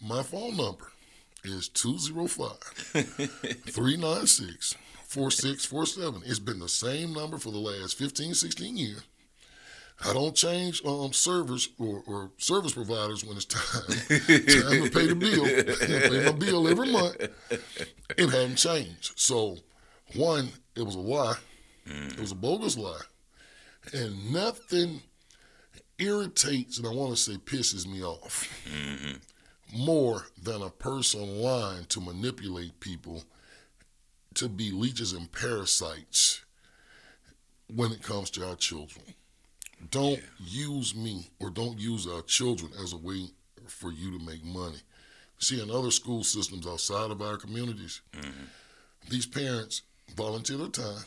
My phone number is 205 396 4647. It's been the same number for the last 15, 16 years. I don't change um, servers or, or service providers when it's time. <laughs> time to pay the bill. I pay my bill every month. It hadn't changed. So, one, it was a lie. It was a bogus lie. And nothing irritates, and I want to say pisses me off mm-hmm. more than a person lying to manipulate people to be leeches and parasites when it comes to our children. Don't use me or don't use our children as a way for you to make money. See, in other school systems outside of our communities, mm-hmm. these parents volunteer their time.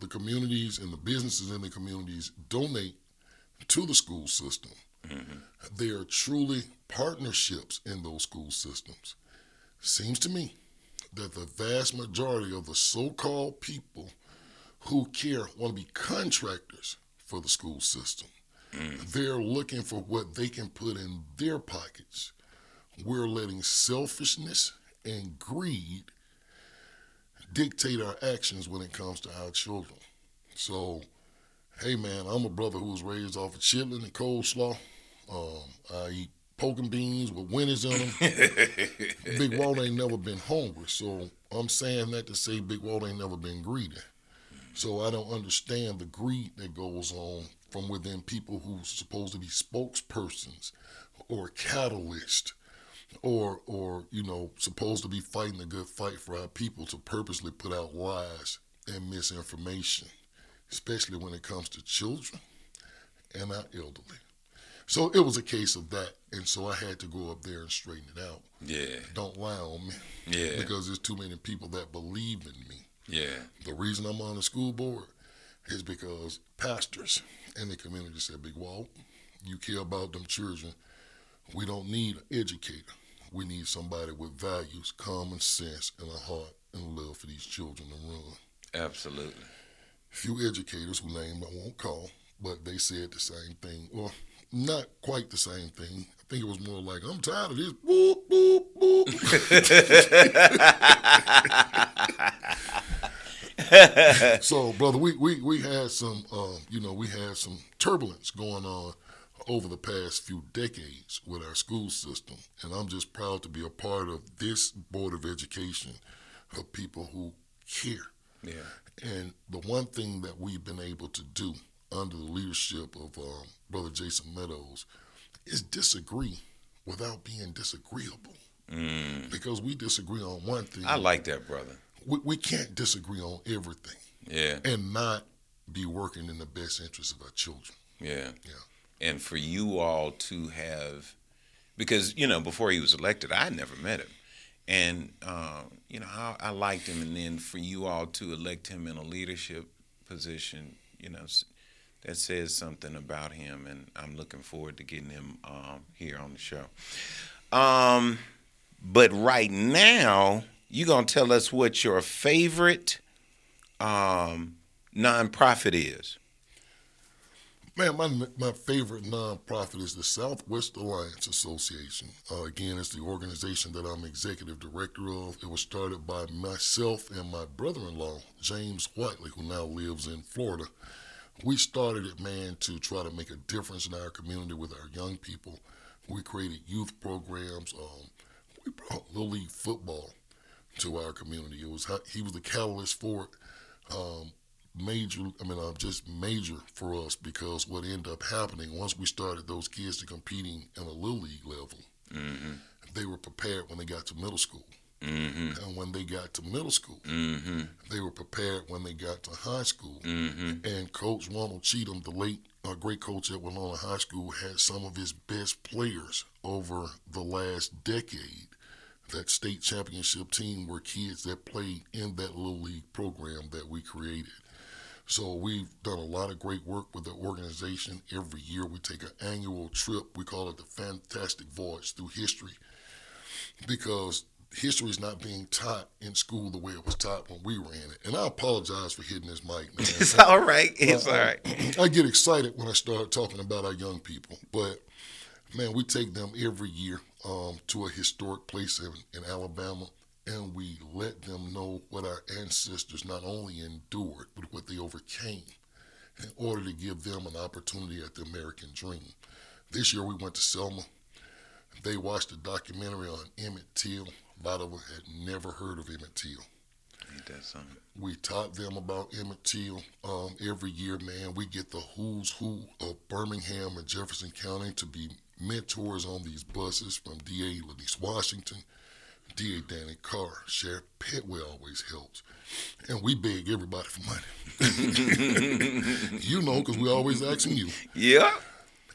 The communities and the businesses in the communities donate to the school system. Mm-hmm. They are truly partnerships in those school systems. Seems to me that the vast majority of the so called people who care want to be contractors for the school system. Mm. They're looking for what they can put in their pockets. We're letting selfishness and greed dictate our actions when it comes to our children. So, hey man, I'm a brother who was raised off of chitlin and coleslaw. Um, I eat pork and beans with winners in them. <laughs> Big Walt ain't never been hungry, so I'm saying that to say Big Walt ain't never been greedy. So I don't understand the greed that goes on from within people who's supposed to be spokespersons or catalysts or or you know supposed to be fighting a good fight for our people to purposely put out lies and misinformation, especially when it comes to children and our elderly. So it was a case of that, and so I had to go up there and straighten it out. Yeah. Don't lie on me, Yeah. because there's too many people that believe in me. Yeah. The reason I'm on the school board is because pastors in the community said, Big Walt, you care about them children. We don't need an educator. We need somebody with values, common sense, and a heart and love for these children to run. Absolutely. Few educators who named I won't call, but they said the same thing. Well, not quite the same thing. I think it was more like, I'm tired of this. Boop, boop, boop. <laughs> so, brother, we, we, we had some, uh, you know, we had some turbulence going on over the past few decades with our school system. And I'm just proud to be a part of this Board of Education of people who care. Yeah. And the one thing that we've been able to do under the leadership of um, Brother Jason Meadows is disagree without being disagreeable. Because we disagree on one thing. I like that, brother. we, we can't disagree on everything Yeah. and not be working in the best interest of our children. Yeah. Yeah. And for you all to have, because, you know, before he was elected, I never met him. And, uh, you know, I, I liked him. And then for you all to elect him in a leadership position, you know, that says something about him. And I'm looking forward to getting him um, here on the show. Um, but right now, you're gonna tell us what your favorite um, nonprofit is. Man, my my favorite nonprofit is the Southwest Alliance Association. Uh, again, it's the organization that I'm executive director of. It was started by myself and my brother-in-law, James Whiteley, who now lives in Florida. We started it, man, to try to make a difference in our community with our young people. We created youth programs. Um, we brought Little League football to our community. It was he was the catalyst for it. Um, major, I mean, uh, just major for us because what ended up happening once we started those kids to competing in a little league level, mm-hmm. they were prepared when they got to middle school. Mm-hmm. And when they got to middle school, mm-hmm. they were prepared when they got to high school. Mm-hmm. And Coach Ronald Cheatham, the late uh, great coach at Wenonah High School, had some of his best players over the last decade. That state championship team were kids that played in that little league program that we created. So we've done a lot of great work with the organization. Every year we take an annual trip. We call it the Fantastic Voyage through history because history is not being taught in school the way it was taught when we were in it. And I apologize for hitting this mic, man. <laughs> It's all right. It's I, all right. <clears throat> I get excited when I start talking about our young people, but man, we take them every year um, to a historic place in, in Alabama and we let them know what our ancestors not only endured, but what they overcame in order to give them an opportunity at the American dream. This year we went to Selma. They watched a documentary on Emmett Till. A lot of them had never heard of Emmett Till. We taught them about Emmett Till um, every year, man. We get the who's who of Birmingham and Jefferson County to be mentors on these buses from DA Lynneice Washington DA Danny Carr, Sheriff Pettway always helps. And we beg everybody for money. <laughs> you know, because we always asking you. Yeah.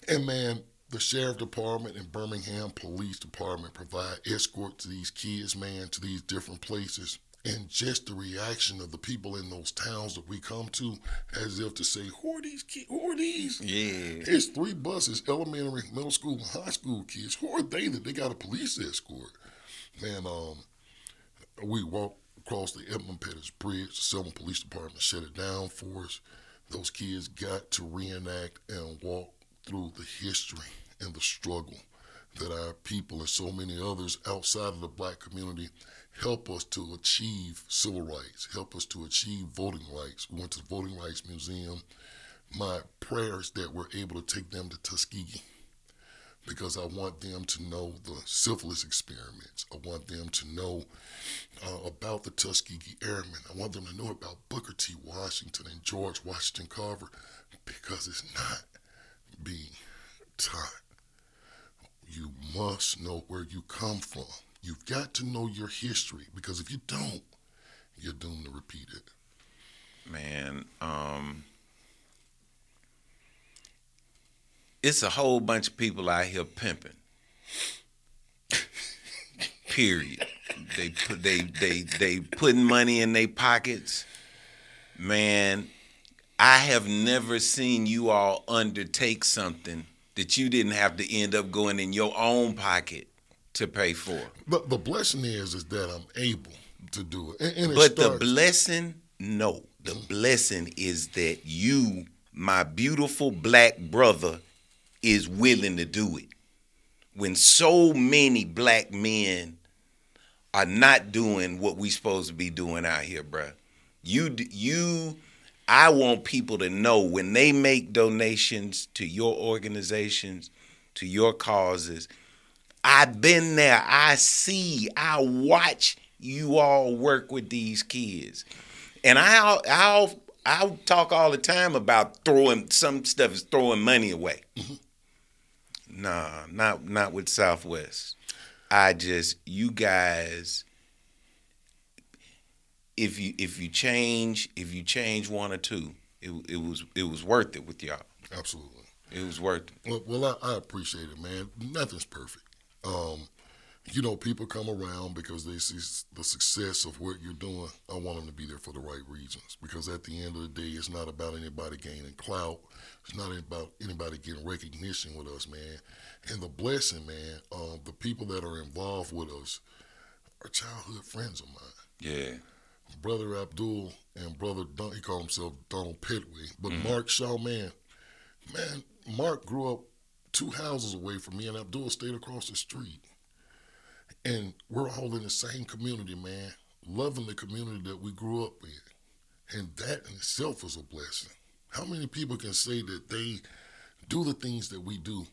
And man, the sheriff department and Birmingham Police Department provide escort to these kids, man, to these different places. And just the reaction of the people in those towns that we come to, as if to say, "Who are these kids? Who are these?" Yeah, it's three buses: elementary, middle school, and high school kids. Who are they that they got a police escort? Man, um, we walked across the Edmund Pettus Bridge. The Selma Police Department shut it down for us. Those kids got to reenact and walk through the history and the struggle that our people and so many others outside of the black community help us to achieve civil rights, help us to achieve voting rights. We went to the Voting Rights Museum. My prayer is that we're able to take them to Tuskegee because I want them to know the syphilis experiments. I want them to know uh, about the Tuskegee Airmen. I want them to know about Booker T. Washington and George Washington Carver because it's not being taught. You must know where you come from. You've got to know your history because if you don't, you're doomed to repeat it. Man, um, it's a whole bunch of people out here pimping. Period. They put they they they putting money in their pockets. Man, I have never seen you all undertake something that you didn't have to end up going in your own pocket to pay for. But the blessing is is that I'm able to do it. And, and but the blessing, no. The blessing is that you, my beautiful black brother, is willing to do it. When so many black men are not doing what we supposed to be doing out here, bruh. You you I want people to know when they make donations to your organizations, to your causes, I've been there. I see, I watch you all work with these kids. And I'll I'll I'll talk all the time about throwing some stuff is throwing money away. Mm-hmm. Nah, not not with Southwest. I just you guys if you if you change if you change one or two, it it was it was worth it with y'all. Absolutely. It was worth it. Well, well I, I appreciate it, man. Nothing's perfect. Um, you know, people come around because they see the success of what you're doing. I want them to be there for the right reasons. Because at the end of the day, it's not about anybody gaining clout. It's not about anybody getting recognition with us, man. And the blessing, man, um, the people that are involved with us, are childhood friends of mine. Yeah. Brother Abdul and brother Don, he called himself Donald Petway, but Mm-hmm. Mark Shaw, man, man, Mark grew up two houses away from me, and Abdul stayed across the street. And we're all in the same community, man, loving the community that we grew up in, and that in itself is a blessing. How many people can say that they do the things that we do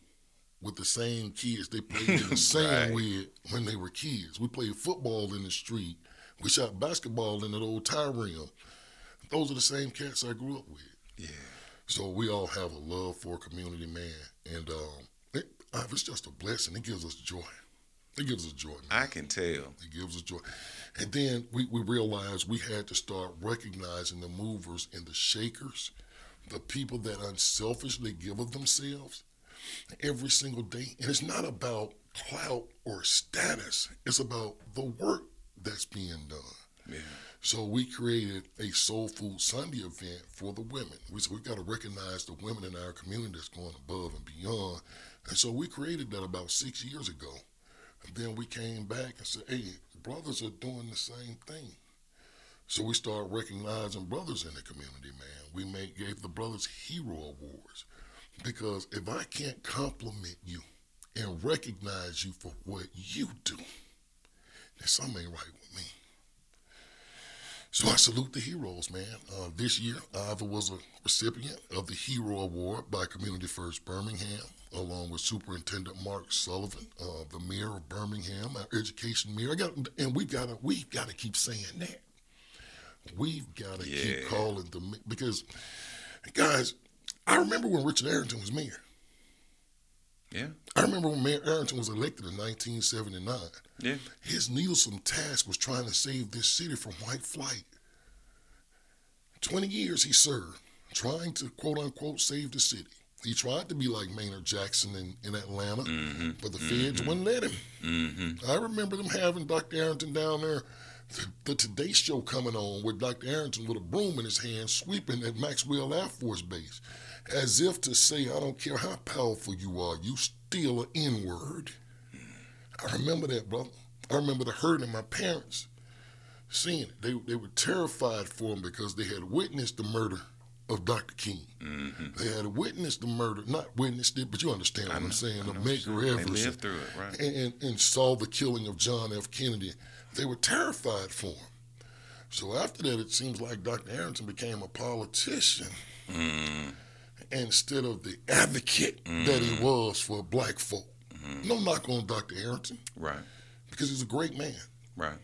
with the same kids they played the <laughs> same Right. with when they were kids? We played football in the street. We shot basketball in that old tie rim. Those are the same cats I grew up with. Yeah. So we all have a love for a community, man, and um, it, uh, it's just a blessing. It gives us joy. It gives us joy. Man. I can tell. It gives us joy. And then we, we realized we had to start recognizing the movers and the shakers, the people that unselfishly give of themselves every single day. And it's not about clout or status, it's about the work that's being done. Yeah. So we created a Soul Food Sunday event for the women. We said we've got to recognize the women in our community that's going above and beyond. And so we created that about six years ago. And then we came back and said, hey, brothers are doing the same thing. So we started recognizing brothers in the community, man. We made, gave the Brothers Hero Awards. Because if I can't compliment you and recognize you for what you do, then something ain't right with me. So I salute the heroes, man. Uh, this year, Ivor was a recipient of the Hero Award by Community First Birmingham, along with Superintendent Mark Sullivan, uh, the mayor of Birmingham, our education mayor. I got, and we gotta, we gotta keep saying that. We've got to Yeah. keep calling the ma- because, guys, I remember when Richard Arrington was mayor. Yeah. I remember when Mayor Arrington was elected in 1979. Yeah. His needlesome task was trying to save this city from white flight. 20 years he served, trying to quote unquote save the city. He tried to be like Maynard Jackson in, in Atlanta, but the feds wouldn't let him. Mm-hmm. I remember them having Dr. Arrington down there, the, Today Show coming on with Dr. Arrington with a broom in his hand sweeping at Maxwell Air Force Base, as if to say, I don't care how powerful you are, you still an N word. I remember that, brother. I remember the hurt in my parents seeing it. They, they were terrified for him because they had witnessed the murder of Dr. King. Mm-hmm. They had witnessed the murder, not witnessed it, but you understand what I'm saying, the Medgar They Evers lived through it, right? and, and, and saw the killing of John F. Kennedy. They were terrified for him. So after that, it seems like Dr. Arrington became a politician Mm. instead of the advocate that he was for black folk. No knock on Dr. Arrington Right. because he's a great man. Right.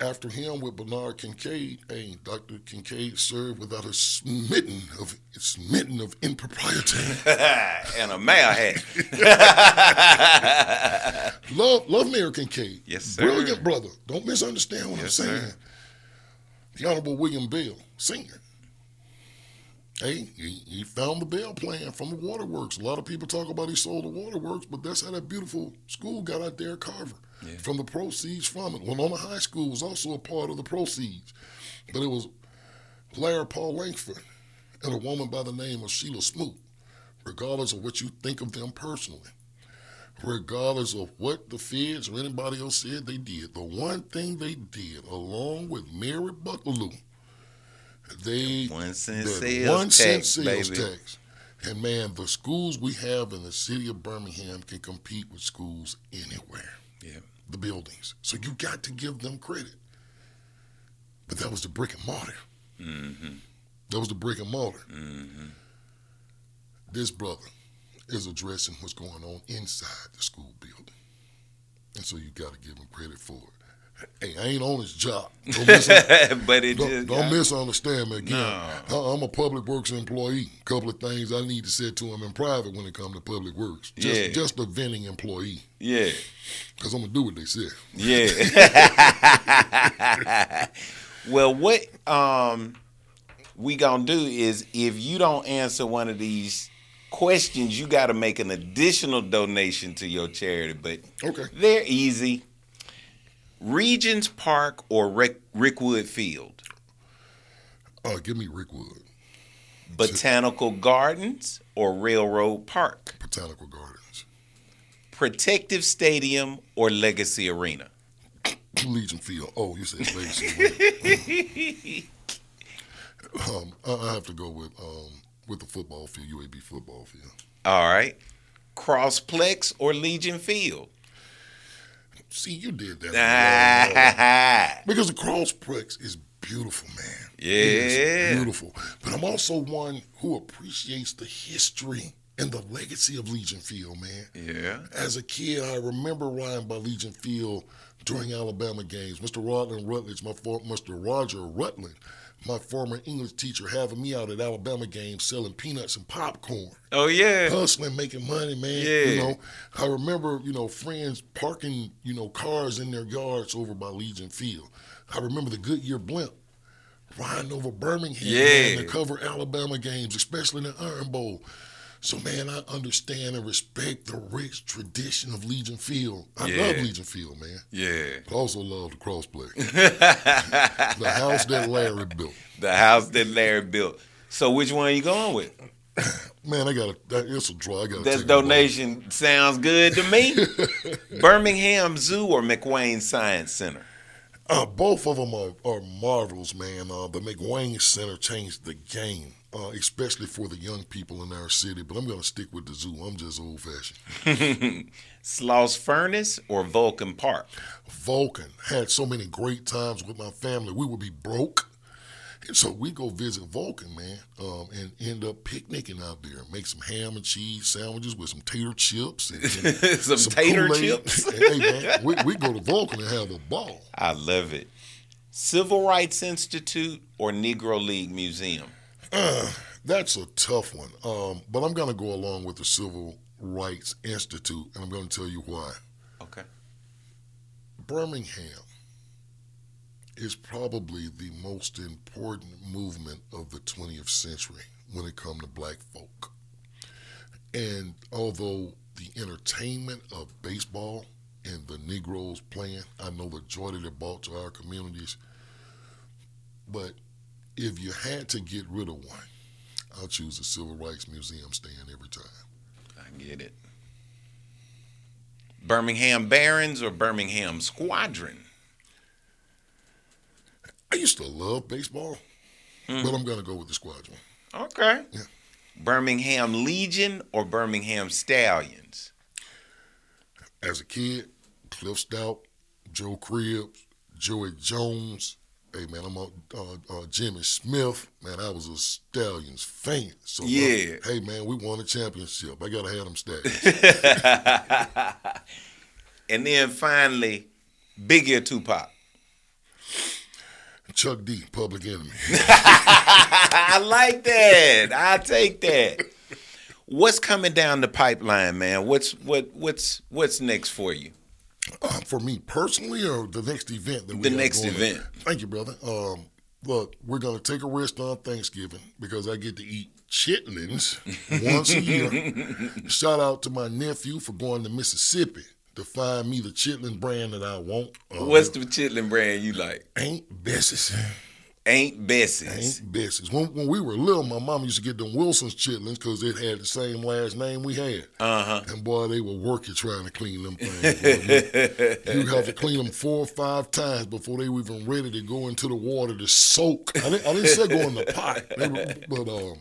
After him, with Bernard Kincaid, hey, Dr. Kincaid served without a smitten of smitten of impropriety. <laughs> and a mayor hat. <laughs> love, love Mayor Kincaid. Yes, sir. Brilliant brother. Don't misunderstand what Yes, I'm saying. sir. The Honorable William Bell, senior. Hey, he, he found the Bell plan from the waterworks. A lot of people talk about he sold the waterworks, but that's how that beautiful school got out there at Carver. Yeah. From the proceeds from it. Wenonah High School was also a part of the proceeds. But it was Larry Paul Langford and a woman by the name of Sheila Smoot, regardless of what you think of them personally regardless of what the feds or anybody else said they did. The one thing they did, along with Mary Buckelew, they One cent sales one cent tax, sales baby. tax. And man, the schools we have in the city of Birmingham can compete with schools anywhere. Yeah. The buildings. So you got to give them credit. But that was the brick and mortar. Mm-hmm. That was the brick and mortar. Mm-hmm. This brother is addressing what's going on inside the school building. And so you got to give him credit for it. Hey, I ain't on his job. <laughs> Don't, mis- but it don't, just don't misunderstand me again. No. I- I'm a public works employee. A couple of things I need to say to him in private when it comes to public works. Just, Yeah. just a venting employee. Yeah. Because I'm going to do what they say. Yeah. <laughs> well, what um we gonna do is if you don't answer one of these questions, you got to make an additional donation to your charity. But Okay. they're easy. Regions Park or Rick, Rickwood Field, Uh, give me Rickwood, Botanical Gardens or Railroad Park, Botanical Gardens. Protective Stadium or Legacy Arena. Legion Field. Oh, you said Legacy. <laughs> um, I, I have to go with um, with the football field, UAB football field. All right. Crossplex or Legion Field? See, you did that. <laughs> because the crossplex is beautiful, man. Yeah. beautiful. But I'm also one who appreciates the history and the legacy of Legion Field, man. Yeah. As a kid, I remember riding by Legion Field during Alabama games. Mr. Rodland Rutledge, my for, Mr. Roger Rutland, my former English teacher, having me out at Alabama games selling peanuts and popcorn Oh yeah. hustling, making money, man. Yeah. You know, I remember, you know, friends parking, you know, cars in their yards over by Legion Field. I remember the Goodyear blimp riding over Birmingham Yeah. man, to cover Alabama games, especially in the Iron Bowl. So, man, I understand and respect the rich tradition of Legion Field. I Yeah. love Legion Field, man. Yeah. I also love the crossplex. <laughs> the house that Larry built. The house that Larry built. So which one are you going with? <laughs> Man, I got that, it's a draw. I got That donation sounds good to me. <laughs> Birmingham Zoo or McWane Science Center? Uh, both of them are, are marvels, man. Uh, the McWane Center changed the game, uh, especially for the young people in our city. But I'm going to stick with the zoo. I'm just old fashioned. <laughs> Sloss Furnace or Vulcan Park? Vulcan had so many great times with my family. We would be broke. And so we go visit Vulcan, man, um, and end up picnicking out there. Make some ham and cheese sandwiches with some tater chips. And, and <laughs> Some tater Kool-Aid. chips? <laughs> And, hey, man, we, we go to Vulcan and have a ball. I love it. Civil Rights Institute or Negro League Museum? That's a tough one. Um, but I'm going to go along with the Civil Rights Institute, and I'm going to tell you why. Okay. Birmingham is probably the most important movement of the 20th century when it comes to black folk. And although the entertainment of baseball and the Negroes playing, I know the joy that it brought to our communities. But if you had to get rid of one, I'll choose the Civil Rights Museum stand every time. I get it. Birmingham Barons or Birmingham Squadron? I used to love baseball, but I'm going to go with the squadron. Okay. Yeah. Birmingham Legion or Birmingham Stallions? As a kid, Cliff Stout, Joe Cribbs, Joey Jones. Hey man, I'm a, uh, uh, Jimmy Smith. Man, I was a Stallions fan. So uh, Yeah. hey man, we won a championship. I gotta have them Stallions. <laughs> And then finally, Biggie Tupac. Chuck D, Public Enemy. <laughs> I like that. I take that. What's coming down the pipeline, man? What's what what's what's next for you? Uh, for me personally, or the next event that we The next event. Thank you, brother. Um, look, we're gonna take a rest on Thanksgiving because I get to eat chitlins <laughs> once a year. Shout out to my nephew for going to Mississippi to find me the chitlin brand that I want. Uh, What's the chitlin brand you like? Aunt Bessie's. Aunt Bessie's. Aunt Bessie's. When, when we were little, my mom used to get them Wilson's chitlins because it had the same last name we had. Uh huh. And boy, they were work you trying to clean them things. you <laughs> have to clean them four or five times before they were even ready to go into the water to soak. I didn't, I didn't say go in the pot, were- but um,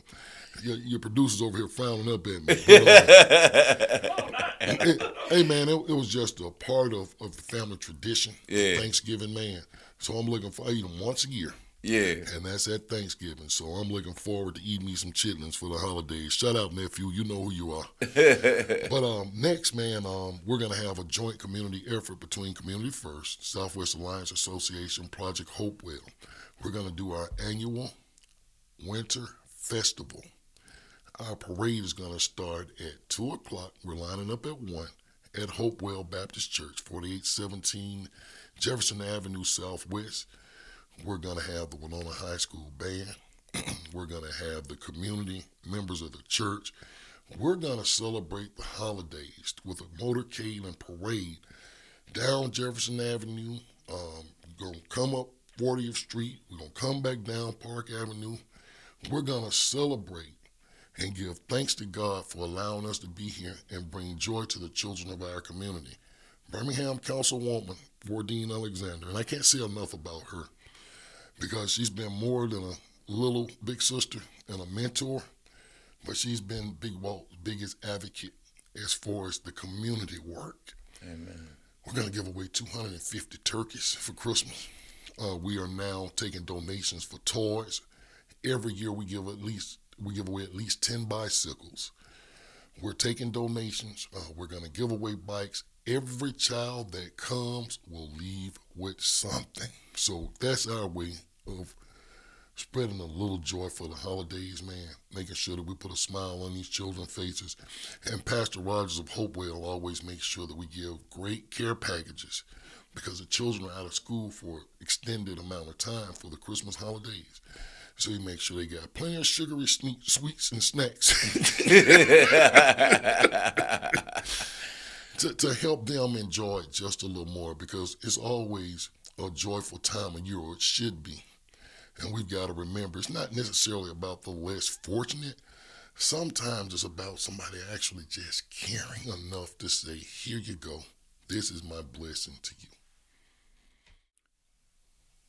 your, your producers over here frowning up at me. <laughs> But, uh, hey man, it, it was just a part of, of the family tradition. Yeah. Thanksgiving, man. So I'm looking for I eat them once a year. Yeah. And that's at Thanksgiving. So I'm looking forward to eating me some chitlins for the holidays. Shout out, nephew. You know who you are. <laughs> but um, next, man, um, we're going to have a joint community effort between Community First, Southwest Alliance Association, Project Hopewell. We're going to do our annual winter festival. Our parade is going to start at 2 o'clock. We're lining up at 1 at Hopewell Baptist Church, 4817 Jefferson Avenue Southwest. We're going to have the Wenonah High School band. <clears throat> We're going to have the community members of the church. We're going to celebrate the holidays with a motorcade and parade down Jefferson Avenue. Um, going to come up 40th Street. We're going to come back down Park Avenue. We're going to celebrate and give thanks to God for allowing us to be here and bring joy to the children of our community. Birmingham Councilwoman Wardine Alexander, and I can't say enough about her because she's been more than a little big sister and a mentor, but she's been Big Walt's biggest advocate as far as the community work. Amen. We're going to give away 250 turkeys for Christmas. Uh, we are now taking donations for toys. Every year we give at least we give away at least 10 bicycles. We're taking donations. Uh, we're going to give away bikes. Every child that comes will leave with something. So that's our way of spreading a little joy for the holidays, man, making sure that we put a smile on these children's faces. And Pastor Rogers of Hopewell always makes sure that we give great care packages because the children are out of school for extended amount of time for the Christmas holidays. So he makes sure they got plenty of sugary sweets and snacks <laughs> to, to help them enjoy it just a little more because it's always a joyful time of year, or it should be. And we've got to remember it's not necessarily about the less fortunate. Sometimes it's about somebody actually just caring enough to say, Here you go. This is my blessing to you.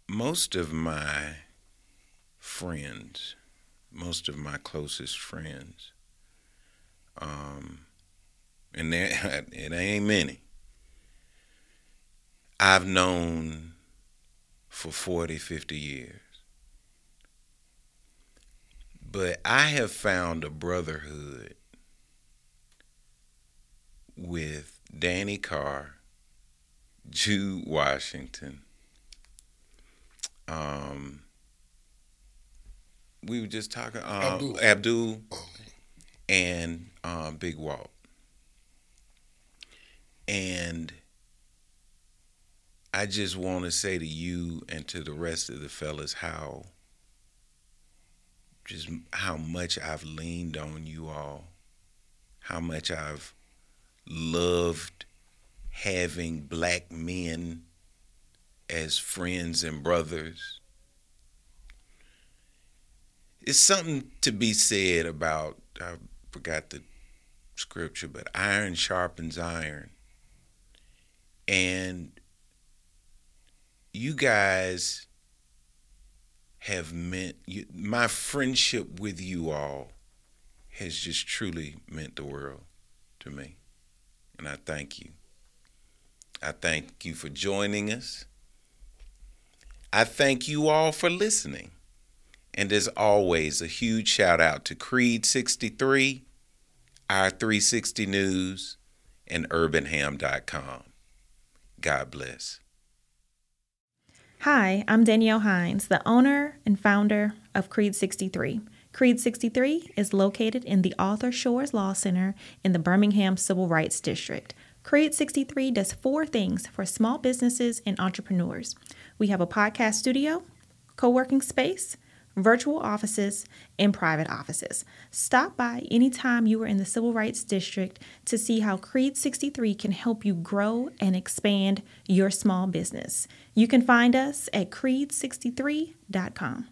Most of my friends, most of my closest friends, um, and there, <laughs> it ain't many, I've known for 40, 50 years. But I have found a brotherhood with Danny Carr, Jude Washington, um, we were just talking uh, Abdul, Abdul and um, Big Walt, and I just want to say to you and to the rest of the fellas how just how much I've leaned on you all, how much I've loved having black men as friends and brothers. It's something to be said about, I forgot the scripture, but iron sharpens iron. And you guys have meant, you, my friendship with you all has just truly meant the world to me. And I thank you. I thank you for joining us. I thank you all for listening. And as always, a huge shout out to Creed 63, our 360 News, and urbanham.com. God bless. Hi, I'm Danielle Hines, the owner and founder of Creed 63. Creed 63 is located in the Arthur Shores Law Center in the Birmingham Civil Rights District. Creed 63 does four things for small businesses and entrepreneurs. We have a podcast studio, co working space, virtual offices, and private offices. Stop by anytime you are in the Civil Rights District to see how Creed 63 can help you grow and expand your small business. You can find us at creed63.com.